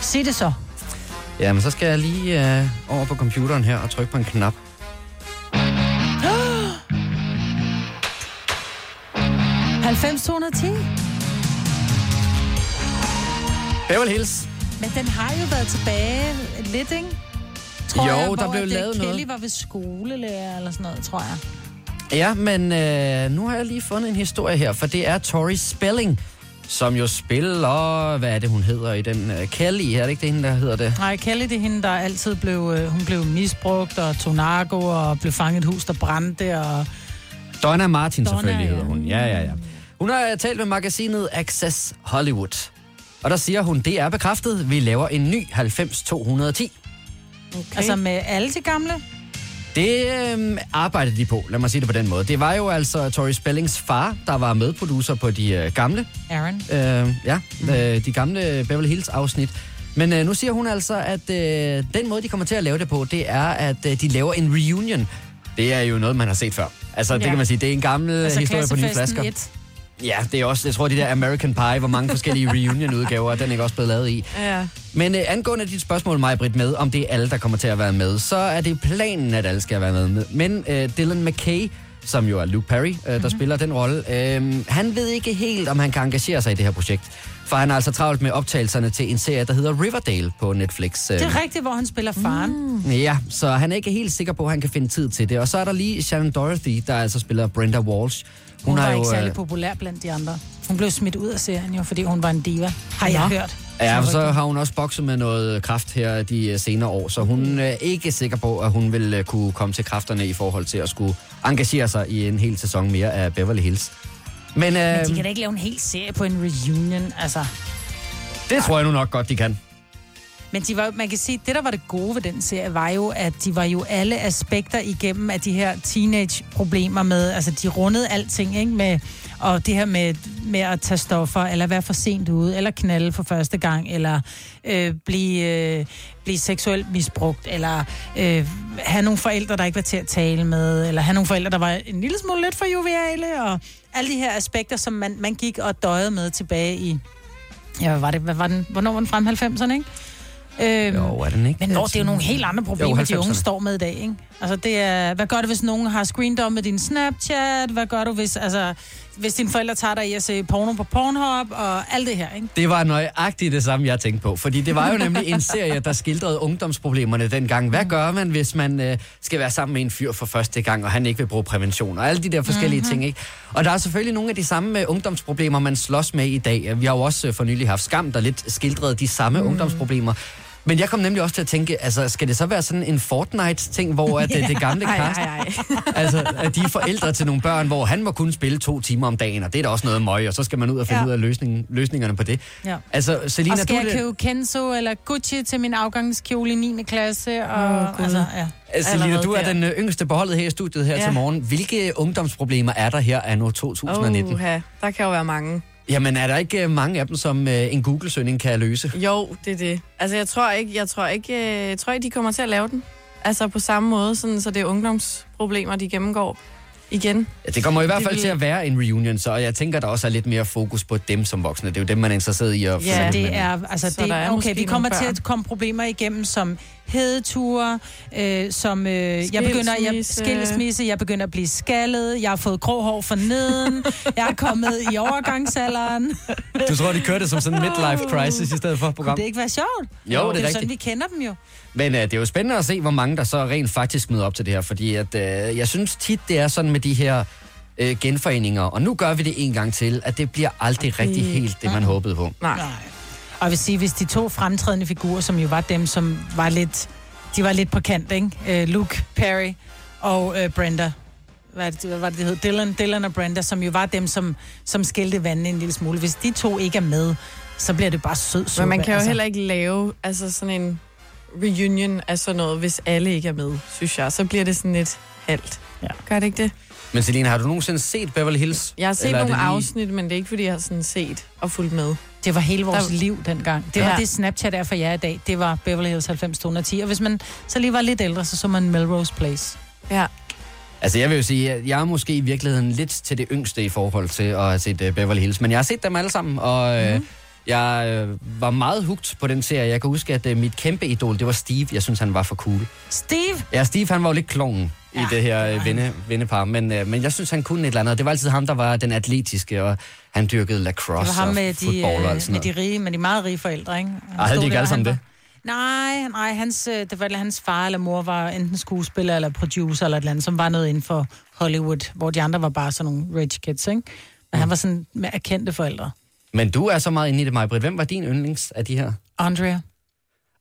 Speaker 2: Sig det så.
Speaker 1: Jamen, så skal jeg lige øh, over på computeren her og trykke på en knap. *gasps*
Speaker 2: 90 210.
Speaker 1: Beverly Hills.
Speaker 2: Men den har jo været tilbage lidt, ikke? Tror
Speaker 1: Jo,
Speaker 2: jeg,
Speaker 1: der blev
Speaker 2: det
Speaker 1: lavet
Speaker 2: Kelly
Speaker 1: noget.
Speaker 2: var ved skolelærer eller sådan noget, tror jeg.
Speaker 1: Ja, men øh, nu har jeg lige fundet en historie her, for det er Tori Spelling, som jo spiller, hvad er det, hun hedder i den? Uh, Kelly, er det ikke det, hende, der hedder det?
Speaker 2: Nej, Kelly, det er hende, der altid blev, øh, hun blev misbrugt og tog narko og blev fanget et hus, der brændte. Og...
Speaker 1: Donna Martin
Speaker 2: Donna,
Speaker 1: selvfølgelig
Speaker 2: ja.
Speaker 1: hedder hun. Ja, ja, ja. Hun har øh, talt med magasinet Access Hollywood. Og der siger hun, det er bekræftet, vi laver en ny 90-210.
Speaker 2: Okay. Altså med alle de gamle.
Speaker 1: Det øh, arbejdede de på, lad mig sige det på den måde. Det var jo altså Tori Spellings far, der var medproducer på de øh, gamle,
Speaker 2: Aaron.
Speaker 1: øh, ja, øh, de gamle Beverly Hills afsnit. Men øh, nu siger hun altså, at øh, den måde, de kommer til at lave det på, det er, at øh, de laver en reunion. Det er jo noget, man har set før. Altså, det
Speaker 2: Ja.
Speaker 1: kan man sige, det er en gammel altså, historie på nye flasker.
Speaker 2: et.
Speaker 1: Ja, det er også, jeg tror, de der American Pie, hvor mange forskellige *laughs* reunion-udgaver, den er ikke også blevet lavet i.
Speaker 3: Ja.
Speaker 1: Men øh, angående dit spørgsmål, mig Britt, med, om det er alle, der kommer til at være med, så er det planen, at alle skal være med. Men øh, Dylan McKay, som jo er Luke Perry, øh, der mm-hmm. spiller den rolle, øh, han ved ikke helt, om han kan engagere sig i det her projekt. For han er altså travlt med optagelserne til en serie, der hedder Riverdale på Netflix. Øh,
Speaker 2: Det er rigtigt, hvor han spiller faren. Mm.
Speaker 1: Ja, så han er ikke helt sikker på, at han kan finde tid til det. Og så er der lige Shannon Dorothy, der altså spiller Brenda Walsh.
Speaker 2: Hun, hun var
Speaker 1: har
Speaker 2: ikke
Speaker 1: øh,
Speaker 2: særlig populær blandt de andre. Hun blev smidt ud af serien jo, fordi hun var en diva. Har jeg hørt.
Speaker 1: Ja, og så har hun også bokset med noget kraft her de øh, senere år, så hun er ikke sikker på, at hun vil øh, kunne komme til kræfterne i forhold til at skulle engagere sig i en hel sæson mere af Beverly Hills. Men, øh,
Speaker 2: Men de kan da ikke lave en hel serie på en reunion, altså.
Speaker 1: det tror jeg nu nok godt, de kan.
Speaker 2: Men de var, man kan sige, det der var det gode ved den serie, var jo, at de var jo alle aspekter igennem af de her teenage-problemer med, altså de rundede alting, ikke? Med, og det her med, med at tage stoffer, eller være for sent ude, eller knalde for første gang, eller øh, blive, øh, blive seksuelt misbrugt, eller øh, have nogle forældre, der ikke var til at tale med, eller have nogle forældre, der var en lille smule lidt for joviale, og alle de her aspekter, som man, man gik og døjede med tilbage i, ja, hvad var det, hvad var den, hvornår var den frem 90'erne, ikke? Øhm,
Speaker 1: Jo, er den ikke?
Speaker 2: men hvor det er jo nogle helt andre problemer,
Speaker 1: Jo,
Speaker 2: de unge
Speaker 1: 90'erne.
Speaker 2: står med i dag, ikke? Altså, det er, hvad gør du, hvis nogen har screendom med din Snapchat? Hvad gør du, hvis, altså, hvis dine forældre tager dig i at se porno på Pornhub og alt det her, ikke?
Speaker 1: Det var nøjagtigt det samme, jeg tænkte på. Fordi det var jo nemlig en serie, der skildrede ungdomsproblemerne dengang. Hvad gør man, hvis man øh, skal være sammen med en fyr for første gang, og han ikke vil bruge prævention? Og alle de der forskellige mm-hmm. ting, ikke? Og der er selvfølgelig nogle af de samme øh, ungdomsproblemer, man slås med i dag. Vi har jo også øh, for nylig haft Skam, der lidt skildrede de samme mm. ungdomsproblemer. Men jeg kom nemlig også til at tænke, altså skal det så være sådan en Fortnite-ting, hvor at, yeah. *laughs* det gamle
Speaker 3: Ej,
Speaker 1: cast,
Speaker 3: ej, ej. *laughs*
Speaker 1: altså at de er forældre til nogle børn, hvor han må kun spille to timer om dagen, og det er da også noget møg, og så skal man ud og finde
Speaker 2: Ja.
Speaker 1: ud af løsningen, løsningerne på det.
Speaker 2: Ja.
Speaker 1: Altså, Selina,
Speaker 2: Og skal
Speaker 1: du,
Speaker 2: jeg
Speaker 1: det-
Speaker 2: købe Kenzo eller Gucci til min afgangskjole i 9. klasse? Og,
Speaker 3: Åh, Gud.
Speaker 2: altså, ja.
Speaker 1: Altså, Selina, du er
Speaker 3: der.
Speaker 1: den øh, yngste på holdet her i studiet her ja. Til morgen. Hvilke ungdomsproblemer er der her af nu 2019?
Speaker 3: Oha, der kan jo være mange.
Speaker 1: Jamen, er der ikke øh, mange af dem, som øh, en Google-søgning kan løse?
Speaker 3: Jo, det er det. Altså, jeg tror ikke, jeg tror ikke, øh, jeg tror ikke de kommer til at lave den. Altså på samme måde, sådan, så det er ungdomsproblemer, de gennemgår igen.
Speaker 1: Ja, det kommer i hvert
Speaker 3: Det
Speaker 1: fald
Speaker 3: vil-
Speaker 1: til at være en reunion, så jeg tænker, der også er lidt mere fokus på dem som voksne. Det er jo dem, man er interesseret i at
Speaker 3: Ja,
Speaker 2: Det
Speaker 1: med.
Speaker 2: er, altså,
Speaker 3: Så
Speaker 2: det,
Speaker 3: er
Speaker 2: okay, vi kommer til at komme problemer igennem som hedeture, øh, som øh, jeg begynder jeg
Speaker 3: Skilsmisse.
Speaker 2: jeg begynder at blive skaldet, jeg har fået grå hår for neden, *laughs* jeg er kommet i overgangsalderen.
Speaker 1: Du tror, de kører det som sådan en midlife crisis i stedet for program?
Speaker 2: Kunne det ikke være sjovt?
Speaker 1: Jo, det er
Speaker 2: det er jo
Speaker 1: rigtigt.
Speaker 2: sådan, vi kender dem jo.
Speaker 1: Men øh, det er jo spændende at se, hvor mange der så rent faktisk møder op til det her, fordi at, øh, jeg synes tit, det er sådan med de her øh, genforeninger, og nu gør vi det en gang til, at det bliver aldrig rigtig helt det, man håbede på.
Speaker 3: Nej.
Speaker 2: Nej. Og jeg vil sige, hvis de to fremtrædende figurer, som jo var dem, som var lidt, de var lidt på kant, ikke? Øh, Luke Perry og øh, Brenda. Hvad, er det, hvad var det, det hed? Dylan, Dylan og Brenda, som jo var dem, som, som skældte vandet en lille smule. Hvis de to ikke er med, så bliver det bare sød suppe.
Speaker 3: Men man kan jo
Speaker 2: altså.
Speaker 3: heller ikke lave altså sådan en reunion af sådan noget, hvis alle ikke er med, synes jeg. Så bliver det sådan lidt halvt.
Speaker 2: Ja.
Speaker 3: Gør det ikke det?
Speaker 1: Men Selina, har du nogensinde set Beverly Hills?
Speaker 3: Jeg har set
Speaker 1: Eller er
Speaker 3: nogle
Speaker 1: det lige-
Speaker 3: afsnit, men det er ikke, fordi jeg har sådan set og fulgt med.
Speaker 2: Det var hele vores
Speaker 3: Der-
Speaker 2: liv dengang. Det var
Speaker 3: Ja.
Speaker 2: det Snapchat er for jer i dag. Det var Beverly Hills 90210. Og hvis man så lige var lidt ældre, så så man Melrose Place.
Speaker 3: Ja.
Speaker 1: Altså, jeg vil jo sige, at jeg er måske i virkeligheden lidt til det yngste i forhold til at have set uh, Beverly Hills. Men jeg har set dem alle sammen, og øh, jeg øh, var meget hugt på den serie. Jeg kan huske, at øh, mit kæmpe idol, det var Steve. Jeg synes, han var for cool.
Speaker 2: Steve!
Speaker 1: Ja, Steve, han var jo lidt kloven ja, i det her
Speaker 2: det
Speaker 1: øh, vinde, vindepar. Men, øh, men jeg synes, han kunne et eller andet. Det var altid ham, der var den atletiske, og han dyrkede
Speaker 2: Det
Speaker 1: lacrosse
Speaker 2: var ham
Speaker 1: og
Speaker 2: med de,
Speaker 1: og
Speaker 2: øh,
Speaker 1: sådan
Speaker 2: med
Speaker 1: noget.
Speaker 2: de rige, med de meget rige forældre, ikke? Han
Speaker 1: Ej, havde de ikke alle sammen det?
Speaker 2: Nej, nej, hans, øh, det var hans far eller mor var enten skuespiller eller producer eller et eller andet, som var noget inden for Hollywood, hvor de andre var bare sådan nogle rich kids, ikke? Men han var sådan med erkendte forældre.
Speaker 1: Men du er så meget inde i det, Majbrit. Hvem var din yndlings af de her?
Speaker 2: Andrea.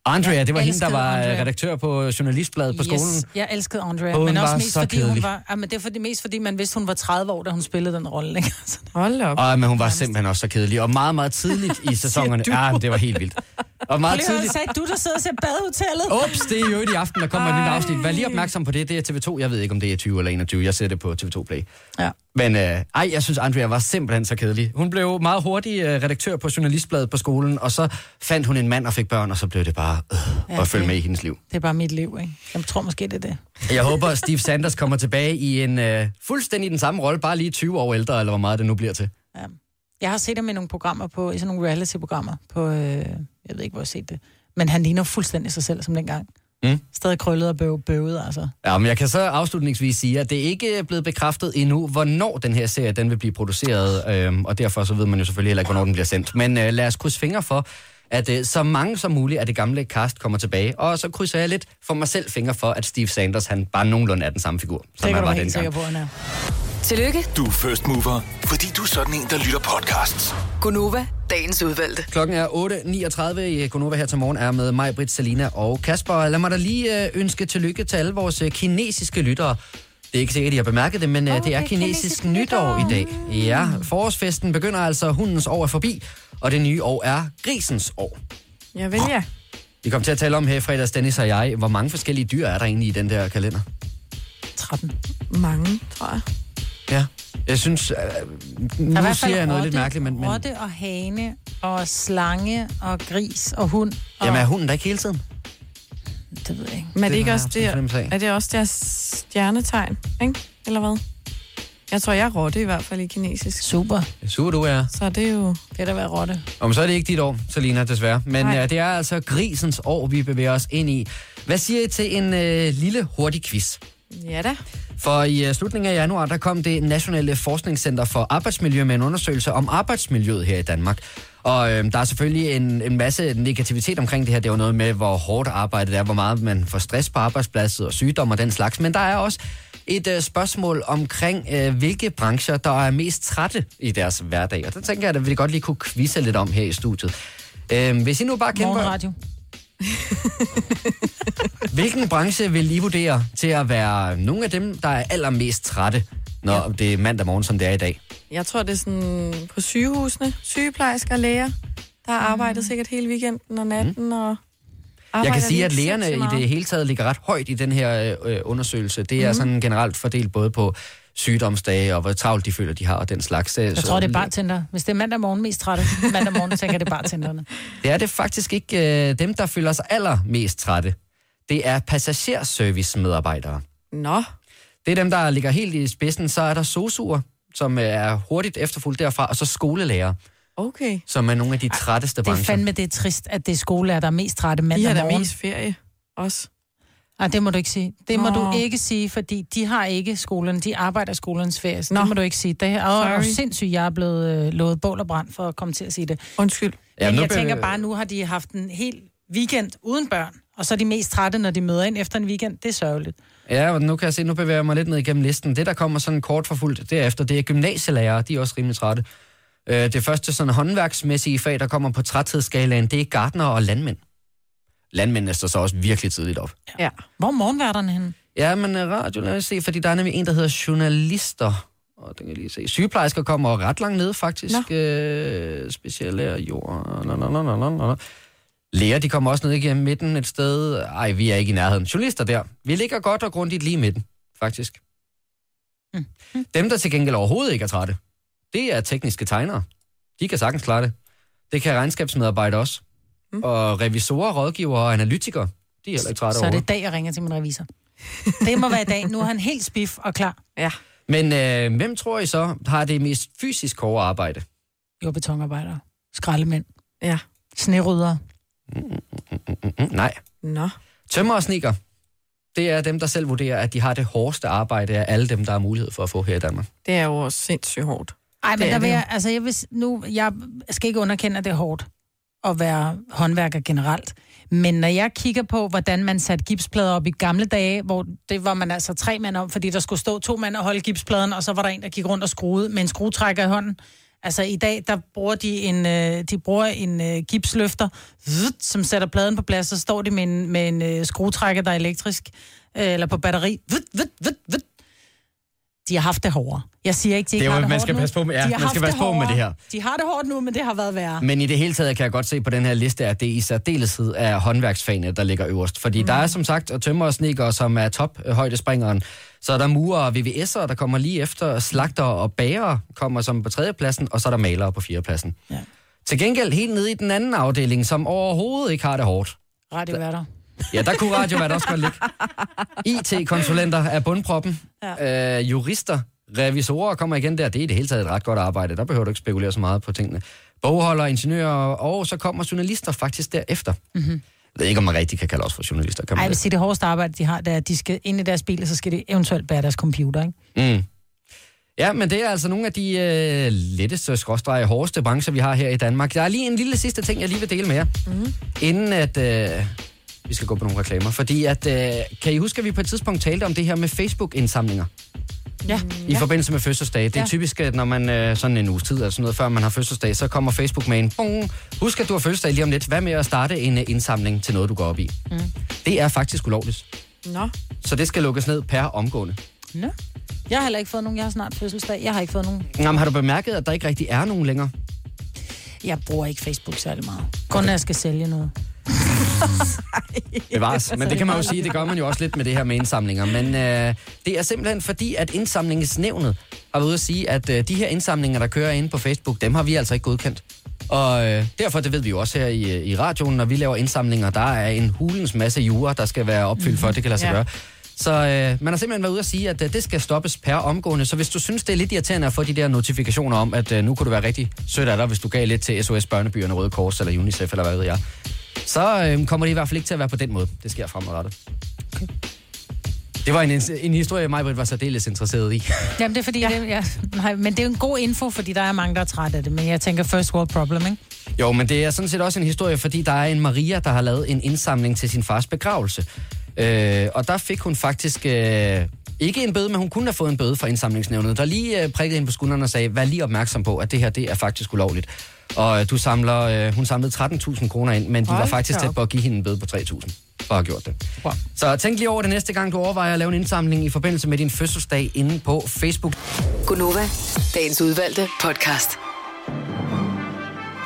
Speaker 1: Andrea, det var
Speaker 2: Jeg
Speaker 1: hende, der var
Speaker 2: Andrea.
Speaker 1: redaktør på Journalistbladet på skolen.
Speaker 2: Yes, jeg elskede Andrea,
Speaker 1: Hun
Speaker 2: men også
Speaker 1: var
Speaker 2: mest
Speaker 1: så
Speaker 2: fordi
Speaker 1: kedelig.
Speaker 2: hun var, ja, men det er fordi, mest fordi man vidste, hun var 30 år, da hun spillede den rolle, ikke? *laughs*
Speaker 3: Hold op.
Speaker 1: Og, men hun var simpelthen også så kedelig. Og meget, meget tidligt i *laughs* sæsonerne. Ja, det var helt vildt. Og meget
Speaker 2: Prøv
Speaker 1: tidligt.
Speaker 2: sagde du, der sidder og ser badehotellet?
Speaker 1: Ups, det er jo i aften, der kommer et nyt afsnit. Vær lige opmærksom på det. Det er TV2. Jeg ved ikke, om det er 20 eller 21. Jeg ser det på TV2 Play.
Speaker 2: Ja.
Speaker 1: Men øh, ej, jeg synes, Andrea var simpelthen så kedelig. Hun blev meget hurtig øh, redaktør på Journalistbladet på skolen, og så fandt hun en mand og fik børn, og så blev det bare øh,
Speaker 2: Ja,
Speaker 1: at følge
Speaker 2: det-
Speaker 1: med i hendes liv.
Speaker 2: Det er bare mit liv, ikke? Jeg tror måske, det er det.
Speaker 1: Jeg håber, at Steve Sanders kommer tilbage i en øh, fuldstændig den samme rolle, bare lige 20 år ældre, eller hvor meget det nu bliver til.
Speaker 2: Ja. Jeg har set ham i nogle programmer, på, i sådan nogle reality-programmer, på, øh, jeg ved ikke, hvor jeg har set det. Men han ligner fuldstændig sig selv som dengang.
Speaker 1: Mm.
Speaker 2: Stadig krøllet og bøv, bøvet, altså.
Speaker 1: Ja, men jeg kan så afslutningsvis sige, at det ikke er blevet bekræftet endnu, hvornår den her serie den vil blive produceret, øhm, og derfor så ved man jo selvfølgelig heller ikke, hvornår den bliver sendt. Men øh, lad os krydse fingre for, at øh, så mange som muligt af det gamle cast kommer tilbage, og så krydser jeg lidt for mig selv fingre for, at Steve Sanders, han bare nogenlunde er den samme figur, som
Speaker 2: Det
Speaker 1: han
Speaker 2: du
Speaker 1: var dengang.
Speaker 2: sikker på, han er.
Speaker 4: Tillykke,
Speaker 5: Du er first mover, fordi du er sådan en, der lytter podcasts.
Speaker 4: Gunova, dagens udvalgte.
Speaker 1: Klokken er 8.39 i Gonova her til morgen er med mig, Britt, Salina og Kasper. Lad mig da lige øh, ønske tillykke til alle vores øh, kinesiske lyttere. Det er ikke sikkert, at I har bemærket det, men oh, det er kinesisk nytår i dag. Ja, forårsfesten begynder altså, hundens år er forbi, og det nye år er grisens år.
Speaker 3: Jeg vil ja.
Speaker 1: Vi kom til at tale om her i fredags, Dennis og jeg, hvor mange forskellige dyr er der egentlig i den der kalender?
Speaker 2: 13.
Speaker 3: Mange, tror jeg.
Speaker 1: Ja, jeg synes,
Speaker 2: Der i
Speaker 1: nu
Speaker 2: fald
Speaker 1: siger jeg noget
Speaker 2: rotte,
Speaker 1: lidt mærkeligt, men, men
Speaker 2: Rotte og hane og slange og gris og hund. Og,
Speaker 1: jamen, er hunden der ikke hele tiden?
Speaker 2: Det ved jeg ikke.
Speaker 3: Men er det,
Speaker 1: Det
Speaker 3: ikke også det, er det også deres stjernetegn, ikke? Eller hvad? Jeg tror, jeg er rotte i hvert fald i kinesisk.
Speaker 2: Super.
Speaker 1: Super du er.
Speaker 3: Så det er jo...
Speaker 2: Det er da være rotte.
Speaker 1: Om så er det ikke dit år, Selina, desværre. Men
Speaker 3: Nej.
Speaker 1: øh, det er altså grisens år, vi bevæger os ind i. Hvad siger I til en øh, lille hurtig quiz?
Speaker 3: Ja da.
Speaker 1: For i øh, slutningen af januar, der kom det Nationale Forskningscenter for Arbejdsmiljø med en undersøgelse om arbejdsmiljøet her i Danmark. Og øh, der er selvfølgelig en, en masse negativitet omkring det her. Det er jo noget med, hvor hårdt arbejdet er, hvor meget man får stress på arbejdspladsen og sygdom og den slags. Men der er også et øh, spørgsmål omkring, øh, hvilke brancher, der er mest trætte i deres hverdag. Og der tænker jeg, at vi godt lige kunne quizze lidt om her i studiet. Øh, hvis I nu bare kæmper...
Speaker 2: Morgenradio. *laughs*
Speaker 1: Hvilken branche vil I vurdere til at være nogle af dem, der er allermest trætte, når ja. det er mandag morgen, som det er i dag?
Speaker 3: Jeg tror, det er sådan på sygehusene. Sygeplejersker og læger, der har arbejdet sikkert hele weekenden og natten. Mm. Og
Speaker 1: Jeg kan sige, at lægerne i det hele taget ligger ret højt i den her øh, undersøgelse. Det er
Speaker 3: Mhm.
Speaker 1: sådan generelt fordelt både på sygdomsdage og hvor travlt de føler, de har og den slags.
Speaker 2: Jeg tror, det er bartender. Hvis det er mandag morgen mest trætte, mandag morgen, så tænker det er bartenderne. *laughs*
Speaker 1: Det er det faktisk ikke øh, dem, der føler sig allermest trætte. Det er passagerservice-medarbejdere.
Speaker 3: Nå,
Speaker 1: Det er dem, der ligger helt i spidsen. Så er der sosuer, som øh, er hurtigt efterfulgt derfra, og så skolelærer,
Speaker 3: okay.
Speaker 1: som er nogle af de trætteste
Speaker 2: Det er
Speaker 1: brancher.
Speaker 2: fandme, det er trist, at det er skolelærer, der er mest trætte
Speaker 3: De
Speaker 2: mandag
Speaker 3: har da
Speaker 2: morgen.
Speaker 3: mest ferie også.
Speaker 2: Nej, det må du ikke sige. Det må
Speaker 3: Nå.
Speaker 2: du ikke sige, fordi de har ikke skolen. De arbejder i skolens ferie, så
Speaker 3: Nå.
Speaker 2: det må du ikke sige. Det er jo sindssygt, jeg er blevet øh, lovet bål og brand for at komme til at sige det.
Speaker 3: Undskyld.
Speaker 1: Ja,
Speaker 2: Men
Speaker 1: nu
Speaker 2: jeg
Speaker 1: be-
Speaker 2: tænker bare, nu har de haft en hel weekend uden børn, og så er de mest trætte, når de møder ind efter en weekend. Det er sørgeligt.
Speaker 1: Ja, og nu kan jeg se, nu bevæger jeg mig lidt ned igennem listen. Det, der kommer sådan kort forfulgt derefter, det er gymnasielærere. De er også rimelig trætte. Øh, Det første sådan håndværksmæssige fag, der kommer på træthedsskalaen, det er gartner og landmænd. Landmændene står så også virkelig tidligt op.
Speaker 3: Ja.
Speaker 2: Hvor er morgenværterne henne?
Speaker 1: Ja, men øh, radio, lad os se, fordi der er nemlig en, der hedder journalister. Og den kan jeg lige se. Sygeplejersker kommer ret langt ned, faktisk. Øh, speciallærer, jord... Nå, nå, nå, nå, nå, nå. Læger, de kommer også ned igennem midten et sted. Ej, vi er ikke i nærheden. Journalister der. Vi ligger godt og grundigt lige i midten, faktisk.
Speaker 2: Mm.
Speaker 1: Dem, der til gengæld overhovedet ikke er trætte, det er tekniske tegnere. De kan sagtens klare det. Det kan regnskabsmedarbejdere også. Mm. Og revisorer, rådgivere og analytikere, de er heller ikke trætte
Speaker 2: Så er det dag, jeg ringer til min revisor. Det må være i dag. Nu er han helt spiff og klar.
Speaker 3: Ja.
Speaker 1: Men øh, hvem tror I så har det mest fysisk hårde arbejde?
Speaker 2: Jo, betonarbejdere, skraldemænd,
Speaker 3: Ja.
Speaker 2: snerydere.
Speaker 1: Mm, nej.
Speaker 3: Nå.
Speaker 1: Tømmer og snikker. Det er dem, der selv vurderer, at de har det hårdeste arbejde af alle dem, der har mulighed for at få her i Danmark.
Speaker 3: Det er jo også sindssygt hårdt.
Speaker 2: Ej, men
Speaker 3: er
Speaker 2: der vil jeg, altså jeg, vil, nu, jeg skal ikke underkende, at det er hårdt at være håndværker generelt. Men når jeg kigger på, hvordan man satte gipsplader op i gamle dage, hvor det var man altså tre mænd om, fordi der skulle stå to mænd og holde gipspladen, og så var der en, der gik rundt og skruede med en skruetrækker i hånden. Altså i dag, der bruger de en, øh, de bruger en øh, gipsløfter, som sætter pladen på plads, så står de med en, med en øh, skruetrækker, der er elektrisk, øh, eller på batteri. De har haft det hårdere. Jeg siger ikke, de ikke
Speaker 1: Det er
Speaker 2: har det
Speaker 1: man skal passe på med- ja, man skal passe på med det her.
Speaker 2: De har det hårdt nu, men det har været værre.
Speaker 1: Men i det hele taget kan jeg godt se på den her liste, at det i særdeleshed er håndværksfagene, der ligger øverst. Fordi mm. der er som sagt tømmer og snikker, som er top øh, højdespringeren. Så er der murer og VVS'er, der kommer lige efter. Slagter og bager kommer som på tredjepladsen, og så er der malere på fjerdepladsen.
Speaker 2: Ja.
Speaker 1: Til gengæld helt nede i den anden afdeling, som overhovedet ikke har det hårdt.
Speaker 2: Radioværter.
Speaker 1: Ja, der kunne radio også godt ligge. IT-konsulenter er bundproppen. Ja. Øh, jurister, revisorer kommer igen der. Det er i det hele taget et ret godt arbejde. Der behøver du ikke spekulere så meget på tingene. Bogholder, ingeniører, og så kommer journalister faktisk derefter. Mm-hmm. Jeg ved ikke, om man rigtig kan kalde os for journalister. Kan
Speaker 2: Ej,
Speaker 1: man
Speaker 2: jeg vil
Speaker 1: det?
Speaker 2: sige, det hårdeste arbejde, de har, det er, at de skal ind i deres bil, og så skal de eventuelt bære deres computer, ikke?
Speaker 1: Mm. Ja, men det er altså nogle af de øh, letteste, skråstreger, hårdeste brancher, vi har her i Danmark. Der er lige en lille sidste ting, jeg lige vil dele med jer, mm. inden at øh, vi skal gå på nogle reklamer. Fordi at, øh, kan I huske, at vi på et tidspunkt talte om det her med Facebook-indsamlinger?
Speaker 2: Ja.
Speaker 1: I forbindelse med fødselsdag. Det er
Speaker 2: Ja.
Speaker 1: typisk, at når man øh, sådan en uges tid eller sådan noget, før man har fødselsdag, så kommer Facebook med en bong. Husk, at du har fødselsdag lige om lidt. Hvad med at starte en øh, indsamling til noget, du går op i? Mm. Det er faktisk ulovligt.
Speaker 3: Nå.
Speaker 1: Så det skal lukkes ned per omgående.
Speaker 2: Nå. Jeg har heller ikke fået nogen. Jeg har snart fødselsdag. Jeg har ikke fået nogen.
Speaker 1: Jamen, har du bemærket, at der ikke rigtig er nogen længere?
Speaker 2: Jeg bruger ikke Facebook særlig meget. Kun når jeg skal sælge noget. *laughs*
Speaker 1: Bevares. Men det kan man jo sige, det gør man jo også lidt med det her med indsamlinger. Men øh, det er simpelthen fordi, at indsamlingsnævnet har været ude at sige, at øh, de her indsamlinger, der kører inde på Facebook, dem har vi altså ikke godkendt. Og øh, derfor, det ved vi jo også her i, øh, i radioen, når vi laver indsamlinger, der er en hulens masse jura, der skal være opfyldt for, at det kan lade sig
Speaker 3: Ja.
Speaker 1: gøre. Så øh, man har simpelthen været ude at sige, at øh, det skal stoppes per omgående. Så hvis du synes, det er lidt irriterende at få de der notifikationer om, at øh, nu kunne det være rigtig sødt af dig, hvis du gav lidt til SOS Børnebyerne, Røde Kors eller UNICEF, eller hvad ved jeg, så øh, kommer det i hvert fald ikke til at være på den måde. Det sker fremadrettet.
Speaker 2: Okay.
Speaker 1: Det var en, en historie, mig var særdeles interesseret i. *laughs*
Speaker 2: Jamen, det er fordi, ja. det, ja, nej, men det er jo en god info, fordi der er mange, der er trætte af det. Men jeg tænker first world problem, ikke?
Speaker 1: Jo, men det er sådan set også en historie, fordi der er en Maria, der har lavet en indsamling til sin fars begravelse. Øh, og der fik hun faktisk øh, ikke en bøde, men hun kunne have fået en bøde fra indsamlingsnævnet, der lige øh, prikkede hende på skulderen og sagde, vær lige opmærksom på, at det her det er faktisk ulovligt. Og øh, du samler, øh, hun samlede 13.000 kroner ind, men de var
Speaker 3: Hold
Speaker 1: faktisk
Speaker 3: da
Speaker 1: tæt på at give hende en bøde på 3.000 for at have gjort det.
Speaker 2: Wow.
Speaker 1: Så tænk lige over det næste gang, du overvejer at lave en indsamling i forbindelse med din fødselsdag inde på Facebook.
Speaker 4: Gunova, dagens udvalgte podcast.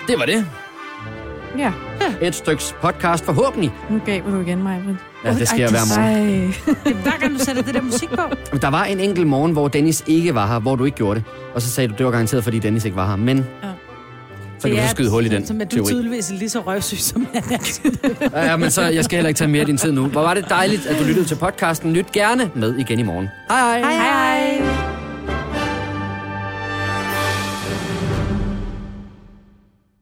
Speaker 1: Det var det.
Speaker 3: Ja,
Speaker 1: Et styks podcast forhåbentlig.
Speaker 3: nu gav du igen mig.
Speaker 1: Ja, det sker hver morgen.
Speaker 3: Ej.
Speaker 2: Hver gang du sætter det der musik på.
Speaker 1: Der var en enkelt morgen, hvor Dennis ikke var her, hvor du ikke gjorde det. Og så sagde du, det var garanteret, fordi Dennis ikke var her. Men
Speaker 2: Ja.
Speaker 1: Så kan du skyde hul i den
Speaker 2: Som du er
Speaker 1: teori.
Speaker 2: tydeligvis lige så røvsyg, som han er.
Speaker 1: Ja, ja, men så jeg skal heller ikke tage mere af din tid nu. Hvor var det dejligt, at du lyttede til podcasten. Lyt gerne med igen i morgen. Hej hej.
Speaker 3: Hej, hej.